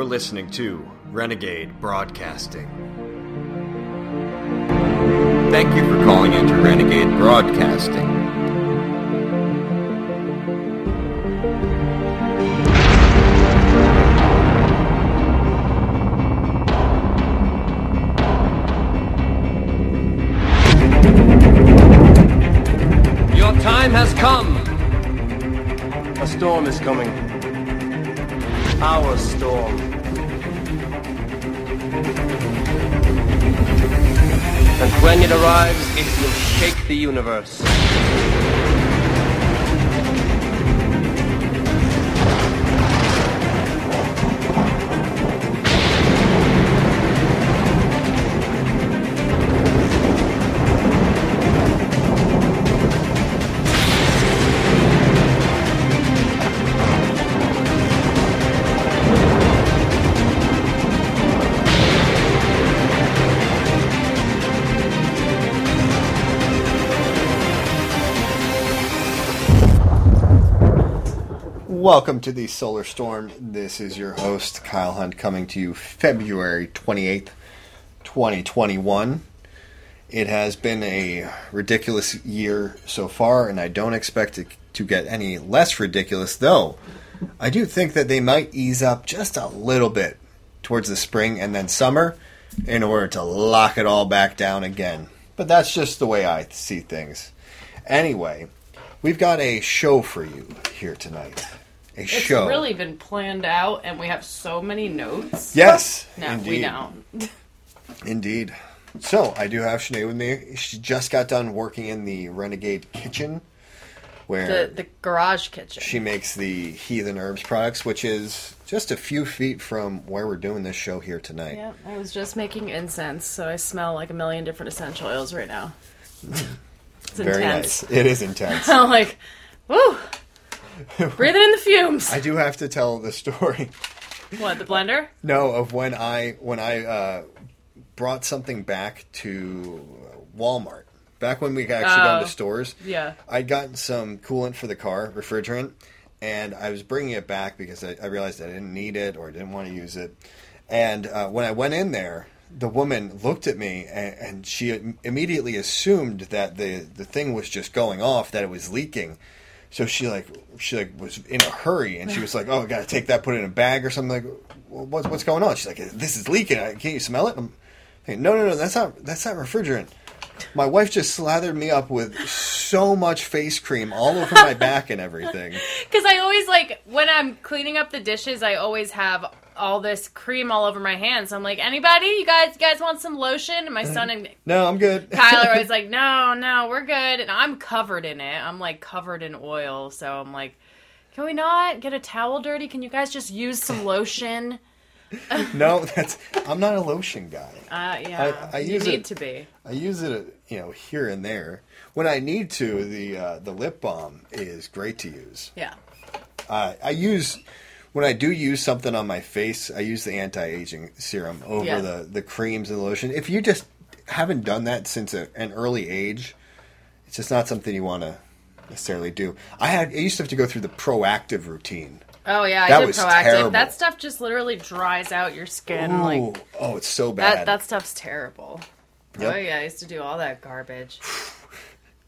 You're listening to Renegade Broadcasting. Thank you for calling into Renegade Broadcasting. Your time has come. A storm is coming. Our storm. When it arrives, it will shake the universe. Welcome to the Solar Storm. This is your host, Kyle Hunt, coming to you February 28th, 2021. It has been a ridiculous year so far, and I don't expect it to get any less ridiculous, though. I do think that they might ease up just a little bit towards the spring and then summer in order to lock it all back down again. But that's just the way I see things. Anyway, we've got a show for you here tonight. A It's show. really been planned out, and we have so many notes. Yes, No, indeed. we don't. Indeed. So I do have Sinead with me. She just got done working in the Renegade kitchen, where The the garage kitchen. she makes the Heathen Herbs products, which is just a few feet from where we're doing this show here tonight. yeah, I was just making incense, so I smell like a million different essential oils right now. It's Very intense. nice. It is intense. I'm like, woo, breathing in the fumes. I do have to tell the story. what the blender? No, of when I when I uh, brought something back to Walmart. Back when we actually Oh. into stores. Yeah. I'd gotten some coolant for the car, refrigerant, and I was bringing it back because I, I realized I didn't need it or didn't want to use it. And uh, when I went in there, the woman looked at me and, and she immediately assumed that the the thing was just going off, that it was leaking. So she like she like was in a hurry and she was like, "Oh, I gotta take that, put it in a bag or something." Like, well, what's what's going on? She's like, "This is leaking. Can't you smell it?" I'm "No, no, no. That's not that's not refrigerant." My wife just slathered me up with so much face cream all over my back and everything. Because I always like when I'm cleaning up the dishes, I always have all this cream all over my hands. I'm like, anybody? You guys, you guys want some lotion? And my son and No, I'm good. Tyler was like, no, no, we're good. And I'm covered in it. I'm like covered in oil. So I'm like, can we not get a towel dirty? Can you guys just use some lotion? no, that's I'm not a lotion guy. Uh, yeah. I- I you use need it- to be. I use it, you know, here and there. When I need to, the uh, the lip balm is great to use. Yeah. Uh, I use when I do use something on my face, I use the anti-aging serum over Yeah. the the creams and the lotion. If you just haven't done that since a, an early age, it's just not something you want to necessarily do. I had I used to have to go through the proactive routine. Oh, yeah. I That did was proactive. terrible. That stuff just literally dries out your skin. Ooh, Like, oh, it's so bad. that, that stuff's terrible. Yep. Oh, yeah. I used to do all that garbage.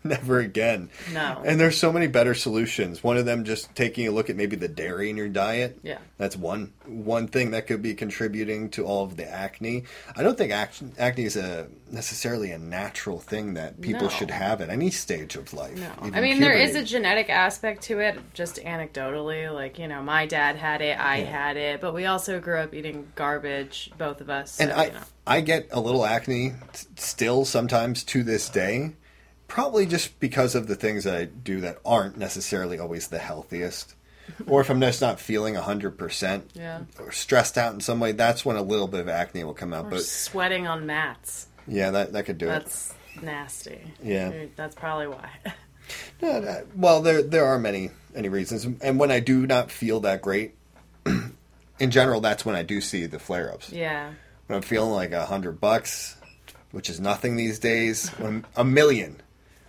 Never again. No. And there's so many better solutions. One of them just taking a look at maybe the dairy in your diet. Yeah. That's one one thing that could be contributing to all of the acne. I don't think ac- acne is a necessarily a natural thing that people No. should have at any stage of life. No. I mean, there is a genetic aspect to it, just anecdotally. Like, you know, my dad had it, I had it, but we also grew up eating garbage, both of us. and I you know. I get a little acne t- still sometimes to this day. Probably just because of the things that I do that aren't necessarily always the healthiest. or if I'm just not feeling 100% Yeah. or stressed out in some way, that's when a little bit of acne will come out. Or But sweating on mats. yeah, that, that could do it. That's nasty. Yeah. That's probably why. That- well, there there are many many reasons, and when I do not feel that great, in general, that's when I do see the flare ups. yeah. When I'm feeling like a hundred bucks, which is nothing these days, a million,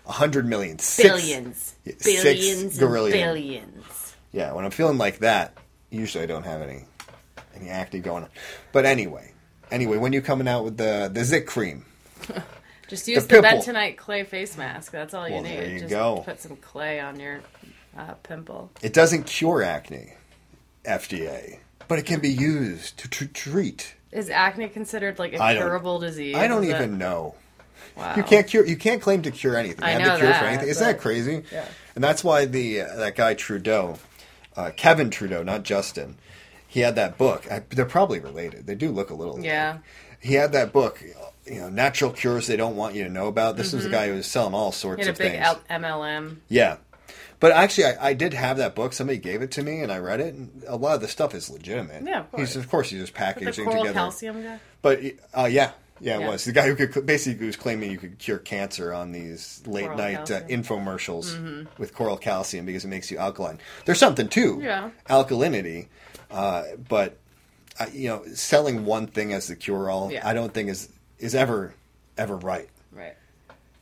a hundred million, six, Billions. Yeah, Billions gorillion. billions. Yeah, when I'm feeling like that, usually I don't have any any acne going on. But anyway, anyway, when you coming out with the the Zik cream, Just use the, pimple. bentonite clay face mask. That's all you Well, need. there you Just go. put some clay on your uh, pimple. it doesn't cure acne, FDA, but it can be used to tr- treat. Is acne considered like a curable disease? I don't Is it- even know. Wow. You can't cure. You can't claim to cure anything. I have know the cure that, for anything. Isn't that crazy? Yeah. And that's why the uh, that guy Trudeau, uh, Kevin Trudeau, not Justin, he had that book. I, they're probably related. They do look a little. Yeah. He had that book. You know, natural cures they don't want you to know about. This was a guy who was selling all sorts of big things. L- MLM. Yeah. But actually, I, I did have that book. Somebody gave it to me, and I read it. And a lot of the stuff is legitimate. Yeah, of course. He's of course he's just The packaging coral together. calcium guy. But uh, yeah, yeah, it Yeah. was the guy who could basically was claiming you could cure cancer on these late Coral night uh, infomercials with coral calcium because it makes you alkaline. There's something too, Yeah. alkalinity, uh, but uh, you know, selling one thing as the cure all, Yeah. I don't think is is ever ever right. Right.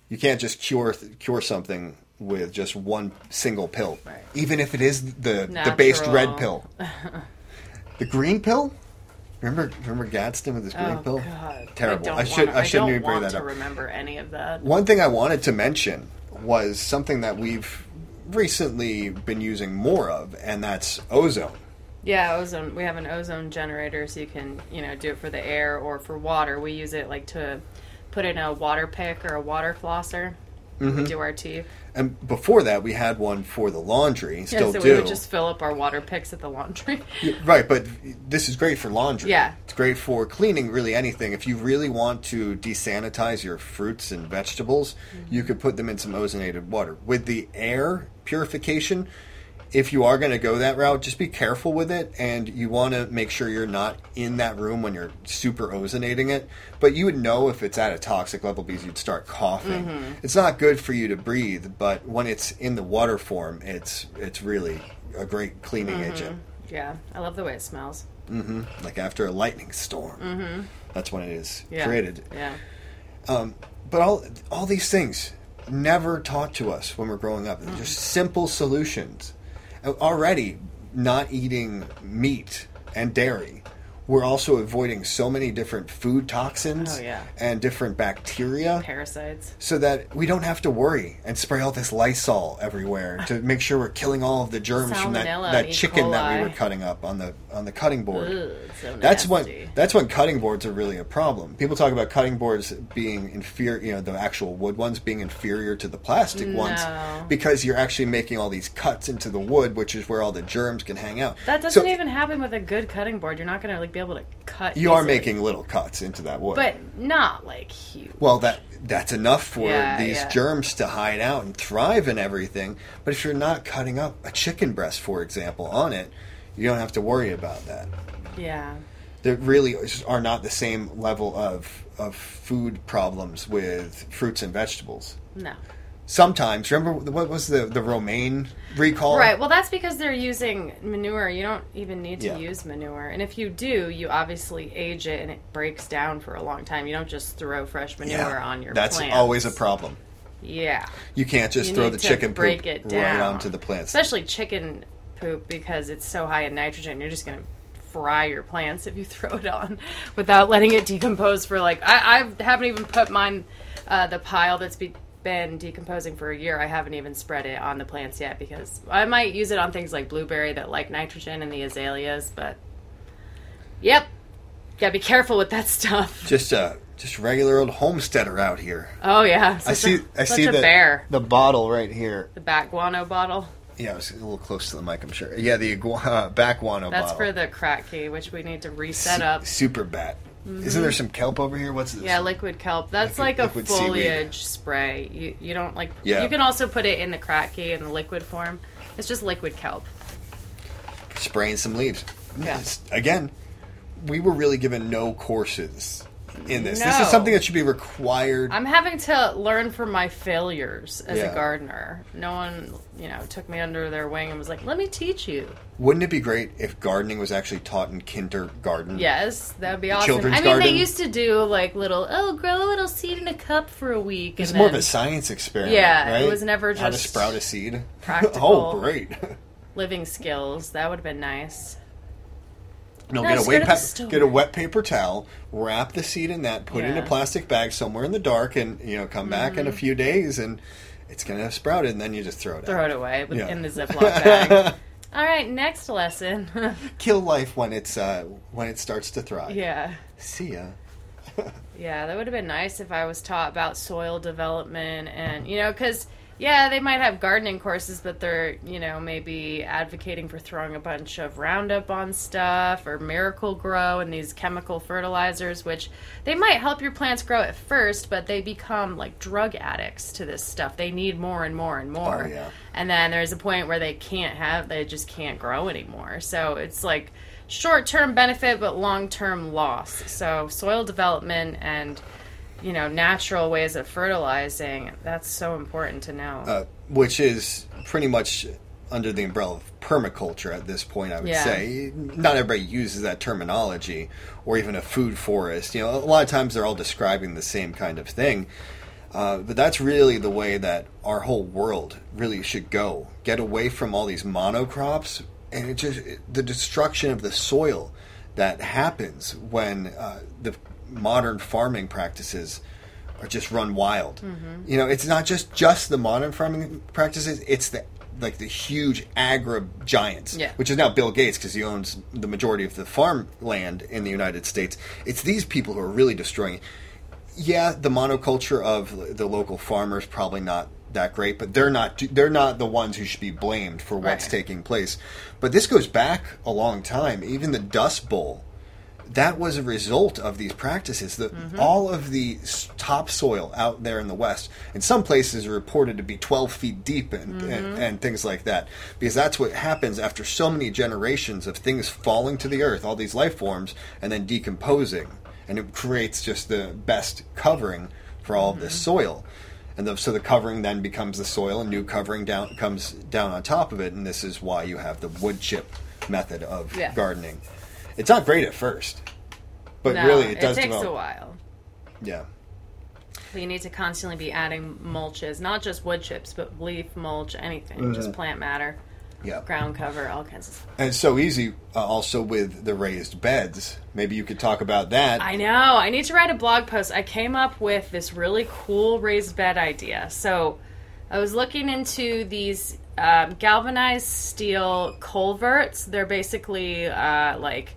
You can't just cure cure something with just one single pill, Right. even if it is the the based red pill. the green pill. Remember, remember Gadsden with his green Oh pill. God. Terrible. I, I, should wanna, I shouldn't don't even bring that to up. remember any of that. One thing I wanted to mention was something that we've recently been using more of, and that's ozone. Yeah, ozone. We have an ozone generator, so you can you know do it for the air or for water. We use it like to put in a water pick or a water flosser. Mm-hmm. We do our teeth. And before that, we had one for the laundry. Yeah, Still so do. we would just fill up our water picks at the laundry. Yeah, Right, but this is great for laundry. Yeah. It's great for cleaning really anything. If you really want to desanitize your fruits and vegetables, Mm-hmm. you could put them in some ozonated water. With the air purification, if you are going to go that route, just be careful with it and you want to make sure you're not in that room when you're super ozonating it. But you would know if it's at a toxic level because you'd start coughing. Mm-hmm. It's not good for you to breathe, but when it's in the water form, it's it's really a great cleaning Mm-hmm. agent yeah, I love the way it smells. like after a lightning storm. That's when it is Mm-hmm. Yeah. created. Yeah. But all all these things never taught to us when we're growing up. They're just simple solutions. Already, not eating meat and dairy. We're also avoiding so many different food toxins Oh, yeah. and different bacteria. Parasites. so that we don't have to worry and spray all this Lysol everywhere to make sure we're killing all of the germs from that, that E. chicken that we were cutting up on the on the cutting board. So That's when that's when cutting boards are really a problem. People talk about cutting boards being inferior, you know, the actual wood ones being inferior to the plastic ones because you're actually making all these cuts into the wood, which is where all the germs can hang out. That doesn't So even happen with a good cutting board. You're not gonna like be able to cut. you are making little cuts into that wood. but not like huge. Well, that that's enough for Yeah, these yeah. germs to hide out and thrive and everything. But if you're not cutting up a chicken breast, for example, on it, you don't have to worry about that. Yeah. There really are not the same level of of food problems with fruits and vegetables. No. Sometimes, remember what was the the romaine recall? Right. Well, that's because they're using manure. You don't even need to Yeah. use manure. And if you do, you obviously age it and it breaks down for a long time. You don't just throw fresh manure Yeah, on your plants. that's plants. always a problem. Yeah. You can't just You throw the chicken break poop it right onto the plants. Especially chicken poop because it's so high in nitrogen. You're just going to fry your plants if you throw it on without letting it decompose for like I, I haven't even put mine uh, the pile that's be, been decomposing for a year. I haven't even spread it on the plants yet because I might use it on things like blueberry that like nitrogen and the azaleas. But yep, gotta be careful with that stuff. just a just regular old homesteader out here. Oh yeah, I see. A, I such see the bear. the bottle right here. The bat guano bottle. Yeah, it's a little close to the mic. I'm sure. Yeah, the uh, bat guano bottle. That's bottle. for the Kratky, which we need to reset Su- up. Super bat. Mm-hmm. Isn't there some kelp over here? What's this? Yeah, liquid kelp. That's Liquid- like a liquid seaweed. foliage spray. You you don't like. Yeah. You can also put it in the Kratky in the liquid form. It's just liquid kelp. spraying some leaves. Yeah. Again, we were really given no courses in this. This is something that should be required. I'm having to learn from my failures as Yeah. a gardener. No one, you know, took me under their wing and was like, "Let me teach you." Wouldn't it be great if gardening was actually taught in kindergarten? Yes, that would be awesome. Children's I mean, garden? they used to do like little, oh, grow a little seed in a cup for a week. It's more of a science experiment. Yeah, right? it was never how to sprout a seed. Oh, practical. oh, great! living skills. That would have been nice. No, No, get a wet go to the pa- get a wet paper towel, wrap the seed in that, put it in a plastic bag somewhere in the dark, and you know come back Mm-hmm. in a few days, and it's gonna have sprouted, and then you just throw it Throw out. it away with, Yeah. in the Ziploc bag. All right, next lesson. Kill life when it's uh, when it starts to thrive. yeah. See ya. Yeah, that would have been nice if I was taught about soil development and, you know, because, yeah, they might have gardening courses, but they're, you know, maybe advocating for throwing a bunch of Roundup on stuff or Miracle-Gro and these chemical fertilizers, which they might help your plants grow at first, but they become like drug addicts to this stuff. They need more and more and oh, more. Oh, yeah. And then there's a point where they can't have, they just can't grow anymore. So it's like short term benefit, but long term loss. So soil development and, you know, natural ways of fertilizing, that's so important to know. uh, which is pretty much under the umbrella of permaculture at this point. I would Yeah. say not everybody uses that terminology, or even a food forest. You know, a lot of times they're all describing the same kind of thing. Uh, but that's really the way that our whole world really should go. Get away from all these monocrops and it just it, the destruction of the soil that happens when uh, the modern farming practices are just run wild. Mm-hmm. You know, it's not just just the modern farming practices; it's the like the huge agri giants, Yeah. which is now Bill Gates because he owns the majority of the farmland in the United States. It's these people who are really destroying. it. Yeah, the monoculture of the local farmers probably not that great, but they're not they're not the ones who should be blamed for what's Right. taking place. But this goes back a long time. Even the Dust Bowl that was a result of these practices. The, mm-hmm. All of the topsoil out there in the West, in some places, are reported to be 12 feet deep and, and, mm-hmm. and things like that. Because that's what happens after so many generations of things falling to the earth, all these life forms, and then decomposing. And it creates just the best covering for all of this mm-hmm. soil. And the, so the covering then becomes the soil, and new covering down comes down on top of it. And this is why you have the wood chip method of Yeah. gardening. It's not great at first, but No, really it does takes develop. a while. Yeah, you need to constantly be adding mulches, not just wood chips, but leaf mulch, anything, Mm-hmm. just plant matter, yeah. ground cover, all kinds of stuff. And it's so easy uh, also with the raised beds. Maybe you could talk about that. I know. I need to write a blog post. I came up with this really cool raised bed idea. So I was looking into these um, galvanized steel culverts. They're basically uh, like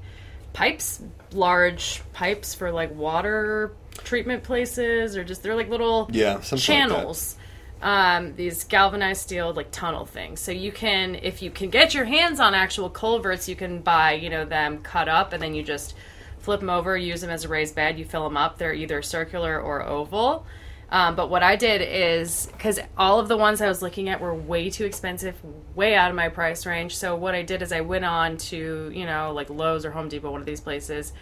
pipes, large pipes for like water treatment places, or just they're like little Yeah, something like channels. um, these galvanized steel like tunnel things. So you can, if you can get your hands on actual culverts, you can buy you know them cut up, and then you just flip them over, use them as a raised bed. You fill them up. They're either circular or oval. Um, but what I did is because all of the ones I was looking at were way too expensive, way out of my price range. So what I did is I went on to you know like Lowe's or Home Depot, one of these places,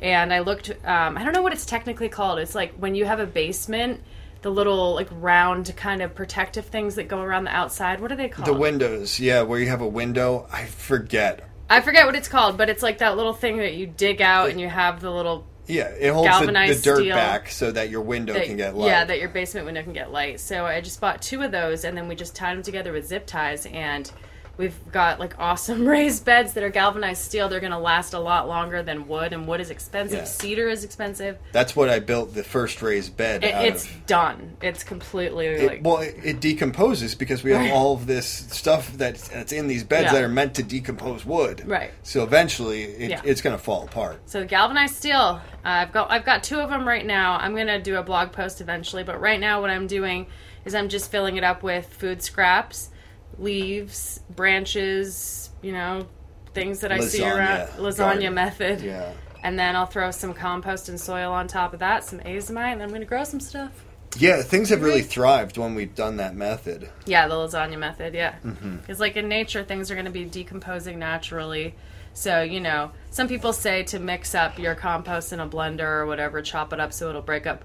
and I looked. Um, I don't know what it's technically called. It's like when you have a basement, the little like round kind of protective things that go around the outside. What are they called? The windows, yeah, where you have a window. I forget. I forget what it's called, but it's like that little thing that you dig out and you have the little Yeah, it holds the, the dirt back so that your window that, can get light. yeah that your basement window can get light. So I just bought two of those and then we just tied them together with zip ties and we've got like awesome raised beds that are galvanized steel. They're going to last a lot longer than wood and wood is expensive. Yeah. Cedar is expensive. That's what I built the first raised bed It, it's of. done. It's completely It, like well, it, it decomposes because we have all of this stuff that's, that's in these beds Yeah. that are meant to decompose wood. Right. So eventually, it, Yeah. it's going to fall apart. So galvanized steel, uh, I've got I've got two of them right now. I'm gonna do a blog post eventually, but right now what I'm doing is I'm just filling it up with food scraps, leaves, branches, you know, things that I see around lasagna garden. method. Yeah. And then I'll throw some compost and soil on top of that, some azomite, and then I'm gonna grow some stuff. Yeah, things have really thrived when we've done that method. Yeah, the lasagna method. Yeah, Mm-hmm. because like in nature, things are going to be decomposing naturally. So you know, some people say to mix up your compost in a blender or whatever, chop it up so it'll break up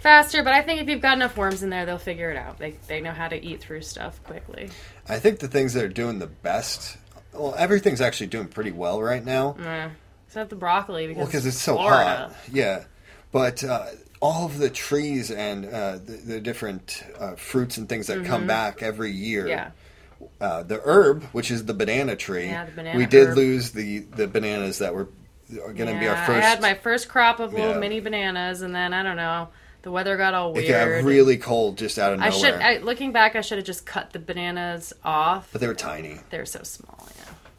faster. But I think if you've got enough worms in there, they'll figure it out. They they know how to eat through stuff quickly. I think the things that are doing the best, well, everything's actually doing pretty well right now. Mm. Except the broccoli because Well, because it's so Florida. hot. Yeah, but uh, all of the trees and uh, the, the different uh, fruits and things that come back every year. Mm-hmm. Yeah. Uh, the herb, which is the banana tree, Yeah, the banana we did herb. lose the the bananas that were are going to be our first. I had my first crop of little Yeah. mini bananas, and then I don't know. The weather got all weird. it got really cold just out of I nowhere. should. I, looking back, I should have just cut the bananas off. but they were tiny. They're so small.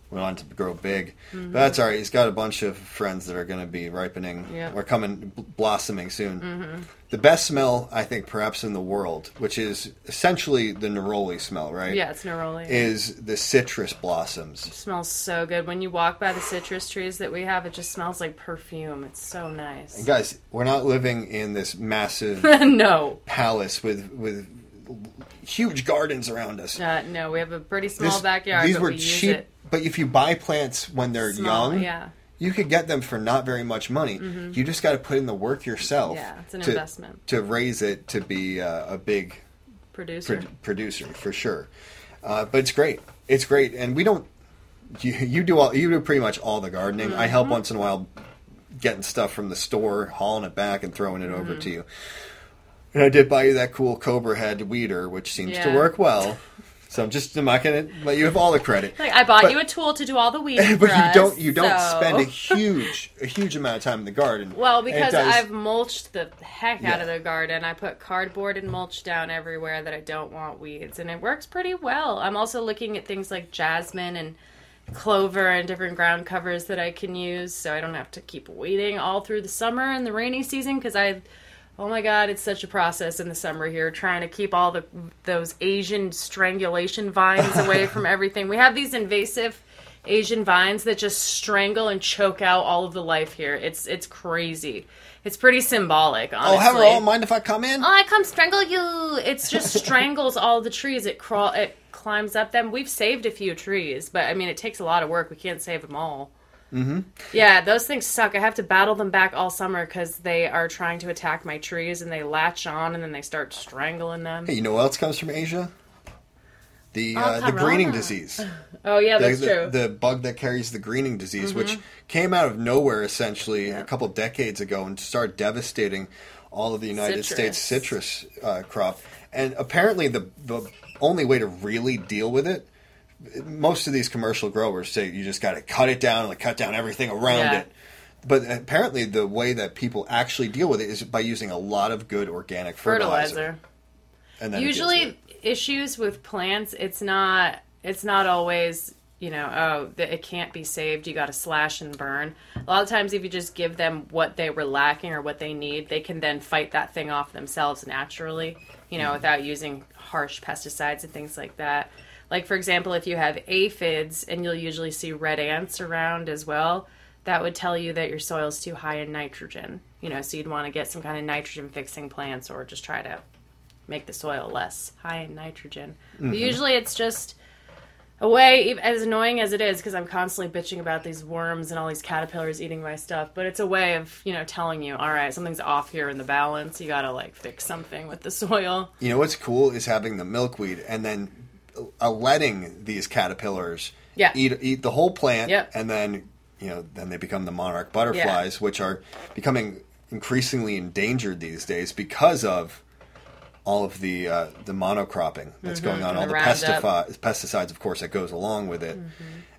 Yeah. We wanted to grow big, but that's all right. He's got a bunch of friends that are going to be ripening Yeah. or coming blossoming soon. The best smell, I think, perhaps in the world, which is essentially the neroli smell, right? Yeah, it's neroli. Is the citrus blossoms. smells so good when you walk by the citrus trees that we have. It just smells like perfume. It's so nice. Guys, we're not living in this massive no, palace with with huge gardens around us. uh, no, we have a pretty small This- backyard. These were we use cheap, it but if you buy plants when they're small, young, Yeah, you could get them for not very much money. You just got to put in the work yourself. Yeah, it's an to, investment. to raise it to be uh, a big producer. pro- producer for sure. Uh, but it's great. It's great, and we don't. You, you do all. You do pretty much all the gardening. I Mm-hmm. help once in a while, getting stuff from the store, hauling it back, and throwing it Mm-hmm. over to you. And I did buy you that cool Cobra head weeder, which seems to work well. So I'm just I'm not gonna let you have all the credit. like I bought But- you a tool to do all the weeding, but you us, don't you don't so- spend a huge a huge amount of time in the garden. Well, because does- I've mulched the heck out of the garden. I put cardboard and mulch down everywhere that I don't want weeds, and it works pretty well. I'm also looking at things like jasmine and clover and different ground covers that I can use, so I don't have to keep weeding all through the summer and the rainy season. Because I, oh my god, it's such a process in the summer here trying to keep all the those Asian strangulation vines away from everything. We have these invasive. Asian vines that just strangle and choke out all of the life here. It's it's crazy. It's pretty symbolic, oh, honestly. oh, all mind if I come in? Oh, I come strangle you. It's just strangles all the trees. It crawl. It climbs up them. We've saved a few trees, but I mean, it takes a lot of work. We can't save them all. Mm-hmm. Yeah, those things suck. I have to battle them back all summer because they are trying to attack my trees, and they latch on, and then they start strangling them. Hey, you know what else comes from Asia? The Oh, uh, the greening disease. Oh yeah, the, that's the, true. Mm-hmm. the bug that carries the greening disease, which came out of nowhere essentially a couple decades ago and started devastating all of the United Citrus. States citrus uh, crop. And apparently, the the only way to really deal with it, most of these commercial growers say you just got to cut it down, like cut down everything around Yeah. it. But apparently, the way that people actually deal with it is by using a lot of good organic fertilizer. Fertilizer. And then it deals with usually issues with plants it's not it's not always you know oh it can't be saved you got to slash and burn a lot of times if you just give them what they were lacking or what they need they can then fight that thing off themselves naturally you know mm-hmm. without using harsh pesticides and things like that like for example if you have aphids and you'll usually see red ants around as well that would tell you that your soil's too high in nitrogen you know so you'd want to get some kind of nitrogen fixing plants or just try to make the soil less high in nitrogen. Mm-hmm. But usually it's just a way, as annoying as it is, because I'm constantly bitching about these worms and all these caterpillars eating my stuff. But it's a way of, you know, telling you, all right, something's off here in the balance. You gotta like fix something with the soil. You know what's cool is having the milkweed and then uh, letting these caterpillars Yeah. eat eat the whole plant, Yep. and then you know then they become the monarch butterflies, which are becoming increasingly endangered these days because of all of the uh, the monocropping that's going on, Mm-hmm. and all the the pesticides, of course, that goes along with it,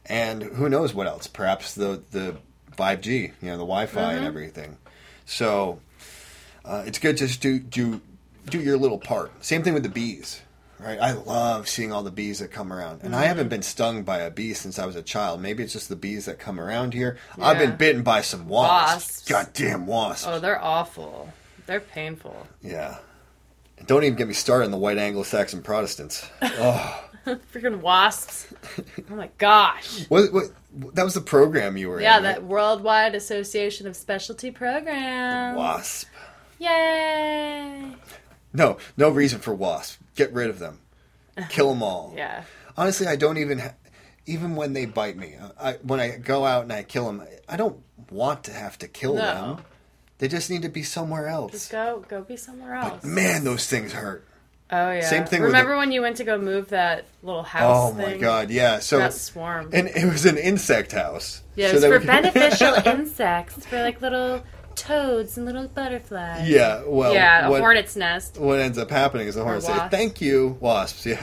and who knows what else? Perhaps the the 5G, you know, the Wi-Fi Mm-hmm. and everything. So uh, it's good to just do do do your little part. Same thing with the bees, right? I love seeing all the bees that come around, and I Mm-hmm. haven't been stung by a bee since I was a child. Maybe it's just the bees that come around here. I've been bitten by some wasps. Wasps. Goddamn wasps. Oh, they're awful. They're painful. Yeah. Don't even get me started on the white Anglo-Saxon Protestants. Oh, Freaking wasps. Oh my gosh. what, what, that was the program you were Yeah, in. that Worldwide Association of Specialty Programs. wasp. Yay. No, no reason for wasps. Get rid of them. Kill them all. Yeah. honestly, I don't even, ha- even when they bite me, I, when I go out and I kill them, I don't want to have to kill No. them. They just need to be somewhere else. Just go go be somewhere else. Man, those things hurt. Oh yeah. Same thing with Remember when you went to go move that little house? Oh my thing? god, yeah. So That swarm. and it was an insect house. yeah, So it was that for we- beneficial insects, for like little toads and little butterflies. Yeah, well, yeah, a what, hornet's nest. what ends up happening is the hornet say, "Thank you, wasps."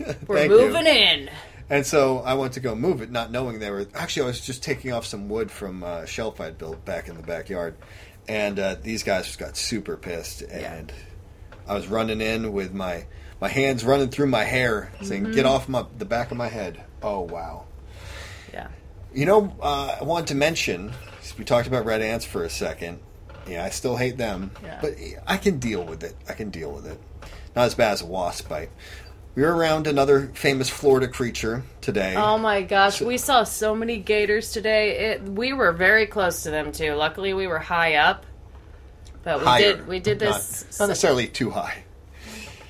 Yeah, We're moving you. in. And so I went to go move it, not knowing they were. Actually, I was just taking off some wood from uh, a shelf I'd built back in the backyard, and uh, these guys just got super pissed. And I was running in with my my hands running through my hair, saying, "Get off my the back of my head!" Oh wow! Yeah. You know, uh, I wanted to mention. We talked about red ants for a second. Yeah, I still hate them, Yeah. but I can deal with it. I can deal with it. Not as bad as a wasp bite. We were around another famous Florida creature today. Oh my gosh, we saw so many gators today. It, we were very close to them too. Luckily, we were high up. But we Higher, did we did not- this not, necessarily too high.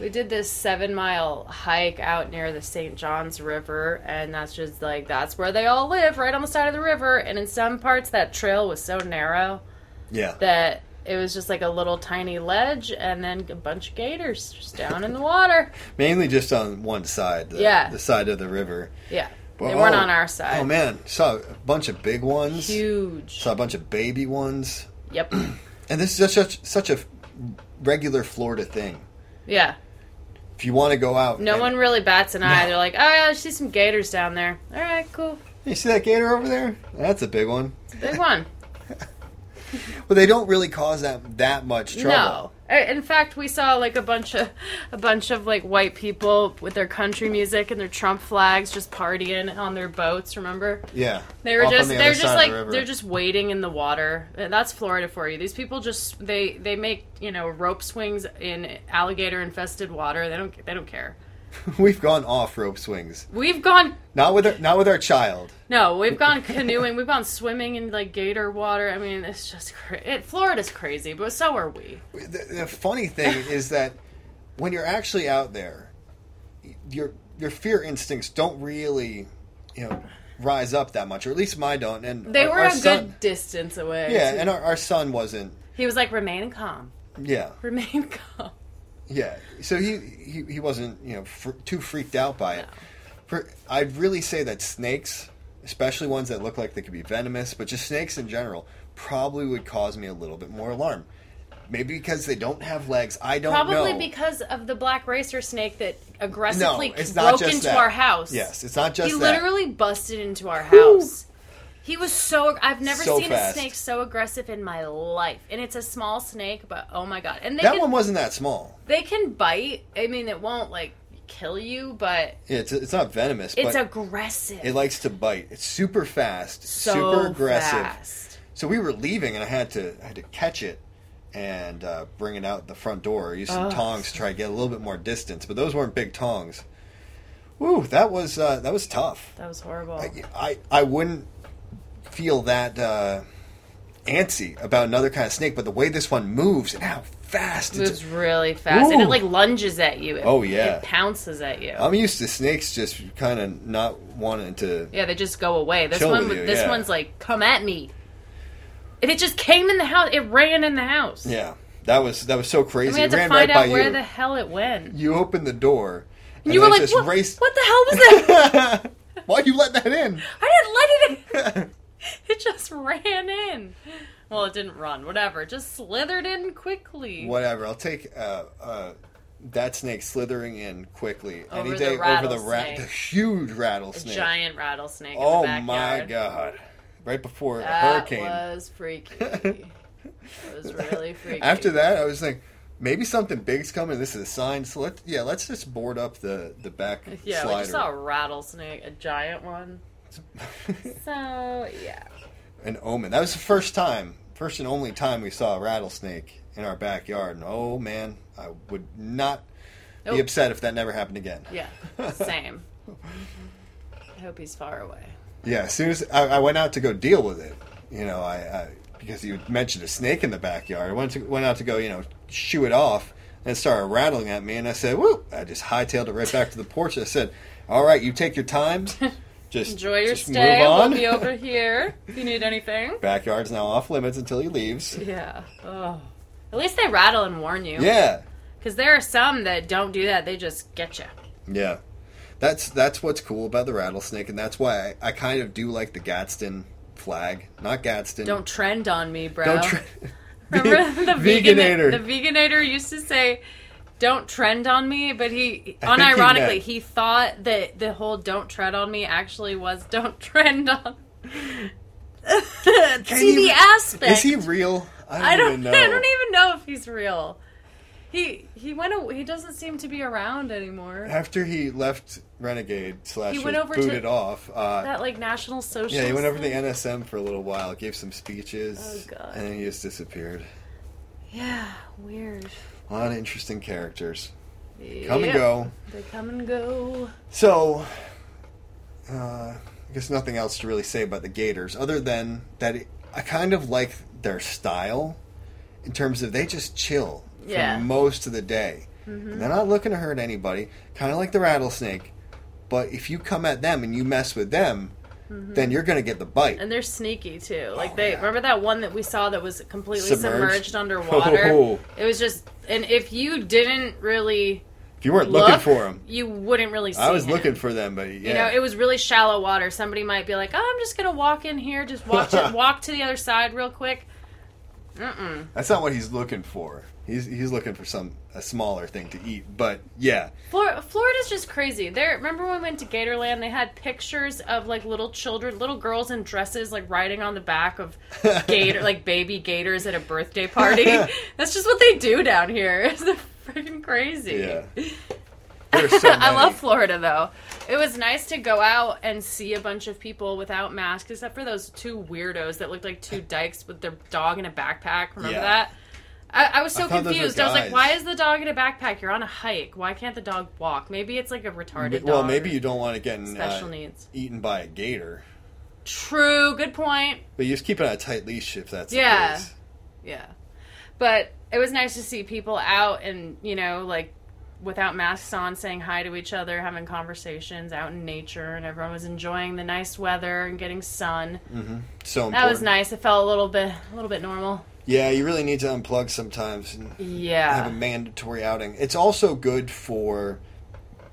We did this seven mile hike out near the St. John's River, and that's just like that's where they all live, right on the side of the river. And in some parts, that trail was so narrow Yeah, that it was just like a little tiny ledge, and then a bunch of gators just down in the water. mainly just on one side. The, Yeah. the side of the river. Yeah, But- they weren't oh, on our side. Oh man, saw a bunch of big ones. Huge. Saw a bunch of baby ones. Yep. And this is such such a regular Florida thing. Yeah. If you want to go out, No and- one really bats an eye. No. They're like, oh yeah, I see some gators down there. All right, cool. You see that gator over there? That's a big one. It's a big one. well, they don't really cause that that much trouble. No. In fact, we saw like a bunch of a bunch of like white people with their country music and their Trump flags just partying on their boats. Remember? Yeah, They were just the they're just like the they're just waiting in the water. And That's Florida for you. These people just they they make you know rope swings in alligator infested water. They don't they don't care. We've gone off rope swings. We've gone Not with our, not with our child. no, we've gone canoeing. We've gone swimming in like gator water. I mean, it's just cra- it, Florida's crazy, but so are we. The, the funny thing is that when you're actually out there, your your fear instincts don't really, you know, rise up that much, or at least mine don't. And They our- were our a son- good distance away. Yeah, and our, our son wasn't. he was like, "Remain calm, Yeah, remain calm." Yeah. So he he, he wasn't you know fr- too freaked out by it. For I'd really say that snakes, especially ones that look like they could be venomous, but just snakes in general, probably would cause me a little bit more alarm. Maybe because they don't have legs. I don't Probably know. because of the black racer snake that aggressively No, broke into that. our house. Yes, it's not just he that. literally busted into our house. He was so. I've never So seen fast. a snake so aggressive in my life, and it's a small snake, but oh my god! And they that can, one wasn't that small. they can bite. I mean, it won't like kill you, but Yeah, it's it's not venomous, but it's aggressive. it likes to bite. It's super fast, so super aggressive. fast. So we were leaving, and I had to I had to catch it and uh, bring it out the front door. Use some tongs to try to get a little bit more distance, but those weren't big tongs. Woo, that was uh, that was tough. That was horrible. I, I I wouldn't feel that uh, antsy about another kind of snake, but the way this one moves and how fast it's moves really fast, and it like lunges at you. It, Oh, yeah. it pounces at you. I'm used to snakes just kind of not wanting to. Yeah, they just go away. This one, you, this yeah. one's like, come at me. And it just came in the house. It ran in the house. Yeah, that was that was so crazy. And we had it to ran find right out where you. the hell it went. You opened the door. And you were like, what, raced. what the hell was that? Why'd you let that in? I didn't let it in. it just ran in. Well, it didn't run. Whatever. It just slithered in quickly. Whatever. I'll take uh, uh, that snake slithering in quickly any Over day the over the rat, rattlesnake. the huge A rattlesnake. giant rattlesnake. in oh the my backyard. god! Right before a That hurricane. was freaky. it was really freaky. After that, I was like, maybe something big's coming. This is a sign. So let yeah, let's just board up the the back yeah, we slider. just saw a rattlesnake, a giant one. So yeah. an omen. That was the first time, first and only time we saw a rattlesnake in our backyard. And oh man, I would not be upset if that never happened again. Yeah, same. I hope he's far away. Yeah, as soon as I, I went out to go deal with it, you know, I, I because you mentioned a snake in the backyard. I went to went out to go, you know, shoo it off, and it started rattling at me, and I said, "Whoop!" I just hightailed it right back to the porch. I said, "All right, you take your time, just Enjoy your just stay. Move on. We'll be over here if you need anything. Backyard's now off limits until he leaves. Yeah. Oh. At least they rattle and warn you. Yeah, Because there are some that don't do that. They just get you. yeah. That's that's what's cool about the rattlesnake, and that's why I, I kind of do like the Gadsden flag, not Gadsden. Don't trend on me, bro. Don't trend. Remember the Veganator. vegan, the veganator used to say, "Don't trend on me," but he I think he unironically he thought that the whole "Don't tread on me" actually was "Don't trend on." See you- the aspect. Is he real? I don't, I don't. even know. I don't even know if he's real. He he went. Away, he doesn't seem to be around anymore. After he left Renegade slash He went over to- booted off, uh, That like National Socialist. yeah, he went over to the? NSM for a little while, gave some speeches, Oh, God. and then he just disappeared. Yeah, weird. A lot of interesting characters come and go. They come and go. So, uh, I guess nothing else to really say about the Gators, other than that it, I kind of like their style in terms of they just chill Yeah. for most of the day. And they're not looking to hurt anybody, kind of like the rattlesnake. But if you come at them and you mess with them, Mm-hmm. then you're going to get the bite. And they're sneaky too. Oh, like Oh, they yeah. remember that one that we saw that was completely Submerged? submerged, underwater. Oh. It was just, and if you didn't really if you weren't look, looking for them, you wouldn't really see. I was him. looking for them, but yeah. You know, it was really shallow water. Somebody might be like, "Oh, I'm just gonna walk in here, just walk to, walk to the other side real quick." Mm-mm. That's not what he's looking for. He's he's looking for some a smaller thing to eat. But yeah, Flor- Florida's just crazy. There, remember when we went to Gatorland? They had pictures of like little children, little girls in dresses, like riding on the back of gator, like baby gators at a birthday party. That's just what they do down here. It's freaking crazy. yeah. So I love Florida though. It was nice to go out and see a bunch of people without masks, except for those two weirdos that looked like two dykes with their dog in a backpack. Remember Yeah. that? I, I was so I thought those were confused. I was like, "Why is the dog in a backpack? You're on a hike. Why can't the dog walk? Maybe it's like a retarded well, dog. maybe you don't want to get in, special uh, needs. eaten by a gator, True. Good point. but you just keep it on a tight leash if that's Yeah. the case. Yeah, but it was nice to see people out and you know like without masks on saying hi to each other having conversations out in nature and everyone was enjoying the nice weather and getting sun So that was nice it felt a little bit a little bit normal Yeah, you really need to unplug sometimes and have a mandatory outing. It's also good for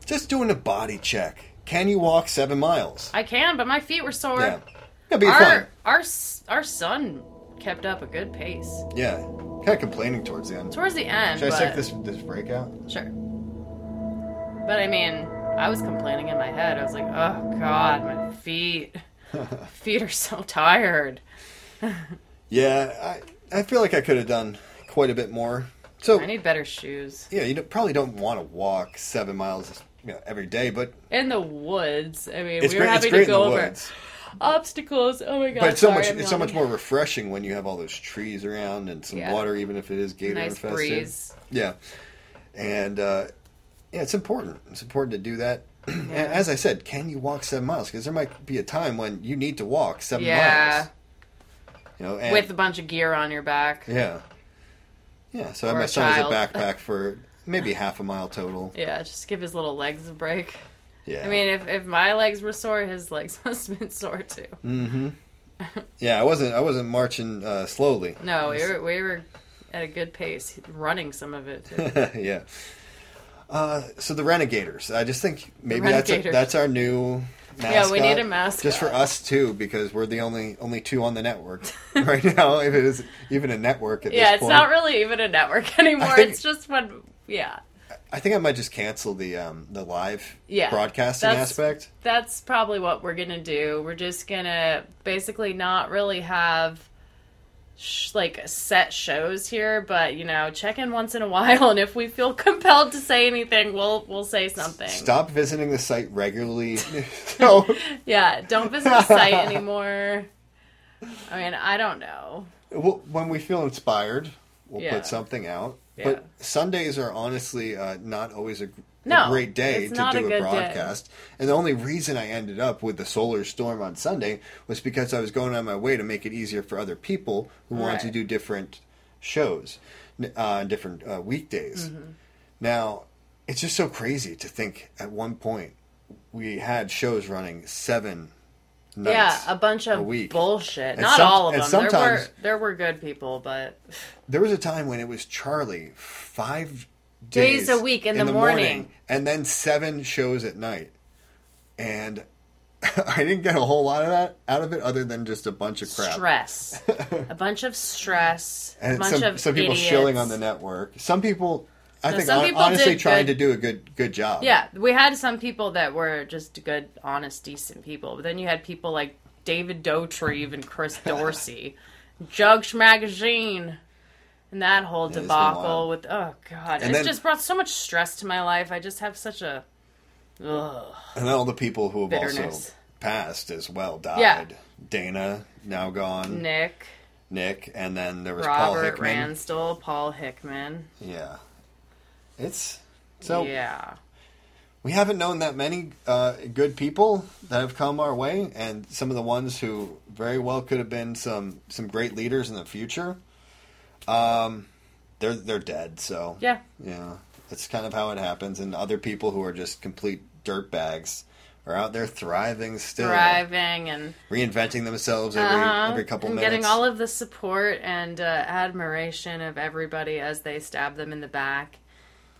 just doing a body check. Can you walk seven miles? i can but my feet were sore Yeah, that'd be our fun. our our son kept up a good pace Yeah, kind of complaining towards the end. towards the end Should I check this this breakout? sure but i mean i was complaining in my head i was like oh god my feet feet are so tired Yeah, I I feel like I could have done quite a bit more. So I need better shoes. yeah, you don't, probably don't want to walk seven miles you know, every day, but In the woods. I mean, we were great. Having to go over woods. obstacles. Oh my god! But it's so much. I'm It's so much more refreshing when you have all those trees around and some Yeah. water, even if it is gator nice infested. breeze. Yeah, and uh, yeah, it's important. It's important to do that. And as I said, can you walk seven miles? Because there might be a time when you need to walk seven Yeah, miles. You know, and, with a bunch of gear on your back. yeah, yeah. So I my a son as a backpack for maybe half a mile total. Yeah, just give his little legs a break. Yeah, I mean, if, if my legs were sore, his legs must have been sore too. Mm-hmm. yeah, I wasn't. I wasn't marching uh, slowly. No, we were, we were at a good pace, running some of it. Too. yeah. Uh, so the Renegaders. I just think maybe that's Renegaders. that's our new. Yeah, we need a mascot. just for us too, because we're the only only two on the network right now. If it is even a network at yeah, it's point, not really even a network anymore. think- It's just when, yeah. I think I might just cancel the um, the live Yeah, broadcasting that's- aspect. that's probably what we're gonna do. We're just gonna basically not really have sh- like set shows here, but you know, check in once in a while, and if we feel compelled to say anything, we'll we'll say something. Stop visiting the site regularly. so, Yeah, don't visit the site anymore. I mean, I don't know. Well, when we feel inspired, we'll Yeah. put something out. Yeah. But Sundays are honestly uh, not always a, a No, great day to do a a, good day. broadcast. And the only reason I ended up with the solar storm on Sunday was because I was going on my way to make it easier for other people who wanted to do different shows, on uh, different uh, weekdays. Mm-hmm. Now, it's just so crazy to think at one point we had shows running seven nights. yeah, a bunch of a week. bullshit. And Not some- all of them. There were sometimes- there were good people, but There was a time when it was Charlie five Days a week in the morning. and then seven shows at night, and I didn't get a whole lot of that out of it, other than just a bunch of crap. stress. a bunch of stress. And bunch some, of some people idiots. shilling on the network. Some people I think honestly trying good- to do a good good job. Yeah, we had some people that were just good, honest, decent people. But then you had people like David Dotrieve and Chris Dorsey, Judge Magazine, and that whole it's debacle with oh god, And it's then- just brought so much stress to my life. I just have such a ugh. And then all the people who have also passed as well died. Yeah. Dana now gone. Nick, Nick, and then there was Paul Robert Hickman. Ransdell, Paul Hickman. Yeah, it's so yeah, we haven't known that many uh, good people that have come our way, and some of the ones who very well could have been some some great leaders in the future. Um, they're they're dead. So yeah. yeah, it's kind of how it happens. And other people who are just complete dirt bags are out there thriving still, Thriving and reinventing themselves every Uh-huh. every couple and minutes. getting all of the support and uh, admiration of everybody as they stab them in the back.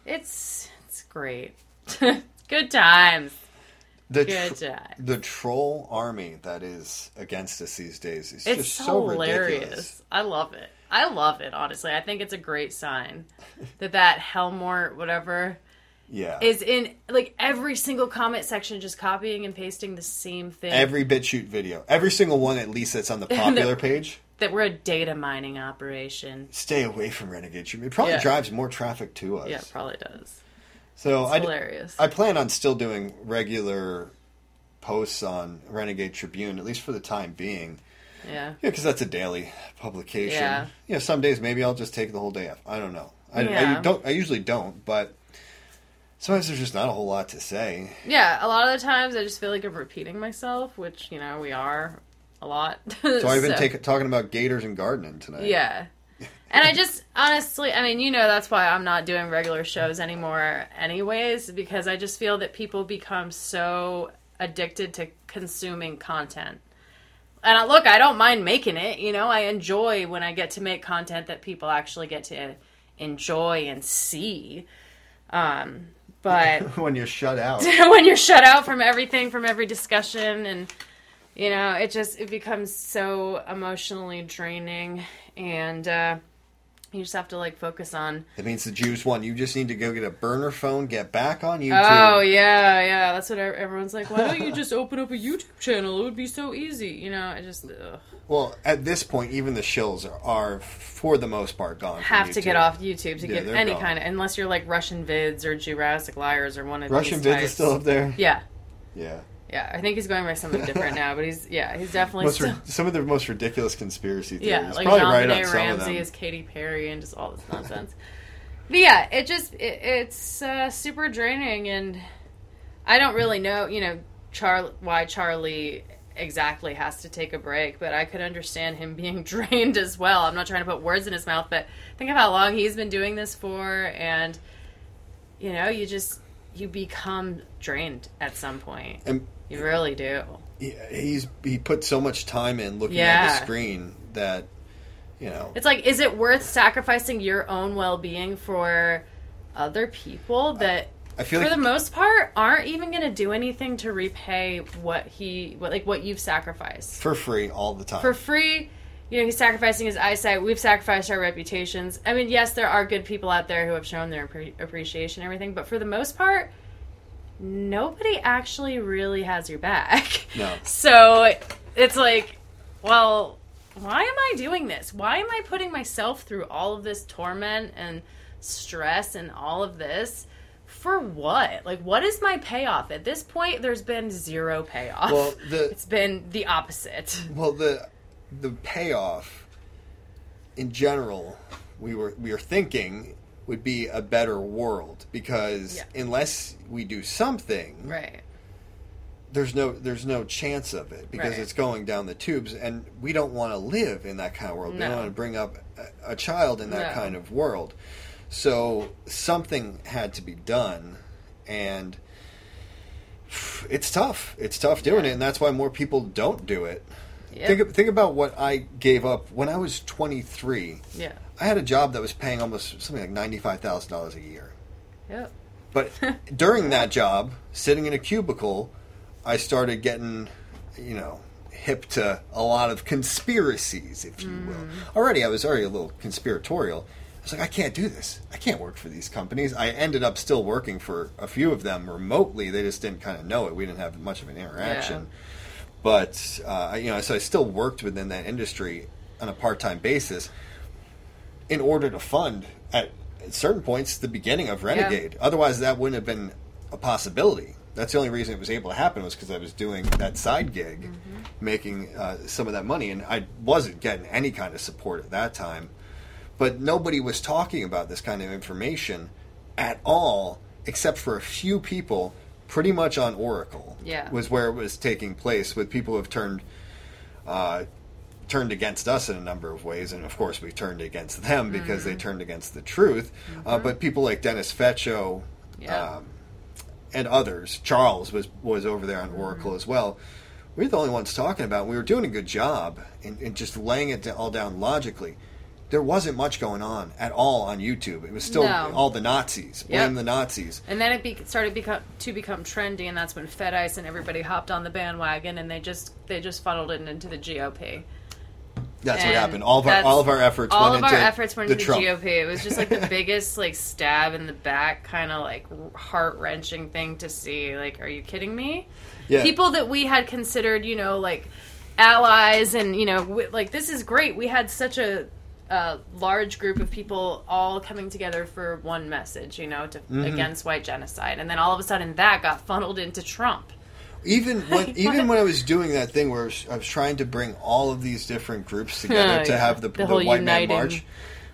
It's it's great. Good times. the Good tr- times. the troll army that is against us these days is It's just so so hilarious. ridiculous. I love it. I love it. Honestly, I think it's a great sign that that Helmort whatever Yeah, is in like every single comment section, just copying and pasting the same thing. every BitChute video, every single one at least that's on the popular page. that we're a data mining operation. Stay away from Renegade Tribune. It probably Yeah. drives more traffic to us. Yeah, it probably does. so It's I, hilarious. I plan on still doing regular posts on Renegade Tribune, at least for the time being. Yeah. Yeah, because that's a daily publication. Yeah. You know, some days maybe I'll just take the whole day off. I don't know. I, I don't. I usually don't, but sometimes there's just not a whole lot to say. Yeah, a lot of the times I just feel like I'm repeating myself, which you know we are a lot. So I've been take, talking about gators and gardening tonight. Yeah. And I just honestly, I mean, you know, that's why I'm not doing regular shows anymore, anyways, because I just feel that people become so addicted to consuming content. And I, look, I don't mind making it, you know, I enjoy when I get to make content that people actually get to enjoy and see. Um, but when you're shut out. when you're shut out from everything from every discussion and you know it just it becomes so emotionally draining and uh you just have to like focus on That means the Jews won. You just need to go get a burner phone, get back on YouTube. oh yeah yeah that's what everyone's like why don't you just open up a youtube channel it would be so easy you know i just ugh, Well, at this point, even the shills are, are for the most part gone. have to get off youtube to Yeah, get any gone. kind of unless you're like russian vids or jurassic liars or one of Russian vids is types. still up there. yeah Yeah. Yeah i think he's going by something different now but he's yeah he's definitely still ri- some of the most ridiculous conspiracy theories. Yeah, like Probably right on Ramsey is Katy Perry and just all this nonsense. but yeah, it just it, it's uh, super draining, and I don't really know, you know, Char- why Charlie exactly has to take a break, but I could understand him being drained as well. I'm not trying to put words in his mouth, but think of how long he's been doing this for, and you know, you just you become drained at some point. And You really do. he- he's he put so much time in looking at the screen that you know. It's like, is it worth sacrificing your own well being for other people that, I feel for like the most part, aren't even going to do anything to repay what he, what, like what you've sacrificed for free all the time. for free? You know, he's sacrificing his eyesight. We've sacrificed our reputations. I mean, yes, there are good people out there who have shown their appre- appreciation and everything, but for the most part, nobody actually really has your back. No. So it's like, well, why am I doing this? Why am I putting myself through all of this torment and stress and all of this? For what? Like, what is my payoff? At this point, there's been zero payoff. Well, the- it's been the opposite. Well, the the payoff in general, we were we were thinking would be a better world because Yeah. unless we do something, Right. there's no there's no chance of it because Right. it's going down the tubes, and we don't want to live in that kind of world. We don't want to bring up a, a child in that No. kind of world. So something had to be done, and it's tough. It's tough doing it, and that's why more people don't do it. Yep. Think think about what I gave up when I was 23. yeah. I had a job that was paying almost something like ninety-five thousand dollars a year. Yep. But during that job, sitting in a cubicle, I started getting, you know, hip to a lot of conspiracies, if you will. Already, I was already a little conspiratorial. I was like, I can't do this. I can't work for these companies. I ended up still working for a few of them remotely. They just didn't kind of know it. We didn't have much of an interaction. But uh, you know, so I still worked within that industry on a part-time basis in order to fund at, certain points the beginning of Renegade. Otherwise, that wouldn't have been a possibility. That's the only reason it was able to happen was because I was doing that side gig, making uh, some of that money, and I wasn't getting any kind of support at that time. But nobody was talking about this kind of information at all, except for a few people, pretty much on Oracle. Yeah. was where it was taking place with people who have turned uh, turned against us in a number of ways, and of course we turned against them because they turned against the truth. Uh, but people like Dennis Fetcho Yeah. um, and others, Charles was was over there on Oracle as well. We were the only ones talking about. it. We were doing a good job in, in just laying it all down logically. There wasn't much going on at all on YouTube. It was still No. all the Nazis. Blame Yep. the Nazis. And then it be- started become, to become trendy, and that's when Fed Ice and everybody hopped on the bandwagon, and they just they just funneled it into the GOP. That's what happened. All of our all of our efforts all went of into our efforts went the into Trump. the GOP. It was just like the biggest like stab in the back, kind of like heart wrenching thing to see. Like, are you kidding me? Yeah. People that we had considered, you know, like allies, and you know, w- like this is great. We had such a, a large group of people all coming together for one message, you know, to Mm-hmm. against white genocide, and then all of a sudden that got funneled into Trump. Even when even when I was doing that thing where I was, I was trying to bring all of these different groups together Oh, to yeah. have the, The the, whole white man march.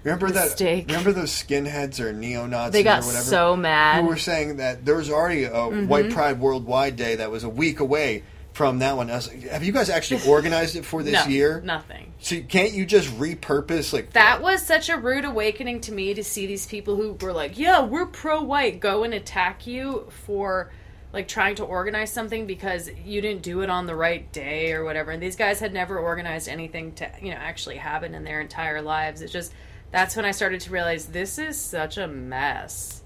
Remember mistake. that? Remember those skinheads or neo Nazis They got or whatever? so mad. Mm-hmm. Who were saying that there was already a White Pride Worldwide Day that was a week away from that one. I was like, have you guys actually organized it for this no, year? nothing. So can't you just repurpose like That was such a rude awakening to me to see these people who were like, "Yeah, we're pro-white," go and attack you for like trying to organize something because you didn't do it on the right day or whatever. And these guys had never organized anything to, you know, actually happen in their entire lives. It just that's when I started to realize this is such a mess.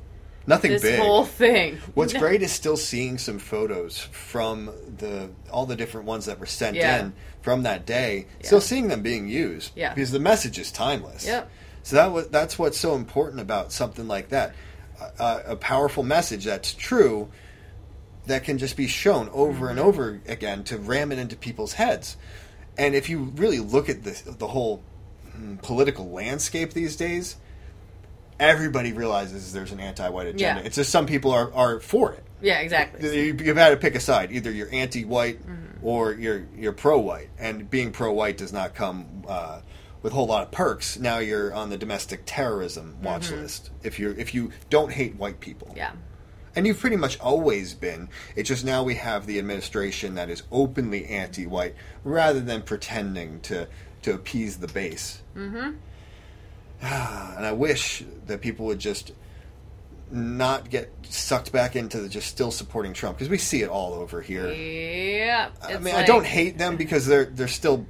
nothing This big? whole thing. What's great is still seeing some photos from the all the different ones that were sent Yeah. in from that day. Yeah. Still seeing them being used. Yeah. Because the message is timeless. Yep. So that was that's what's so important about something like that. A, a powerful message that's true that can just be shown over and over again to ram it into people's heads. And if you really look at the the whole mm, political landscape these days, everybody realizes there's an anti-white agenda. Yeah. It's just some people are, are for it. Yeah, exactly. You- You've had to pick a side. Either you're anti-white Mm-hmm. or you're you're pro-white. And being pro-white does not come uh, with a whole lot of perks. Now you're on the domestic terrorism watch list. If you if you don't hate white people, Mm-hmm. Yeah. And you've pretty much always been. It's just now we have the administration that is openly anti-white rather than pretending to to appease the base. Mm-hmm. And I wish that people would just not get sucked back into the just still supporting Trump because we see it all over here. Yeah. I mean, I don't hate them because they're they're still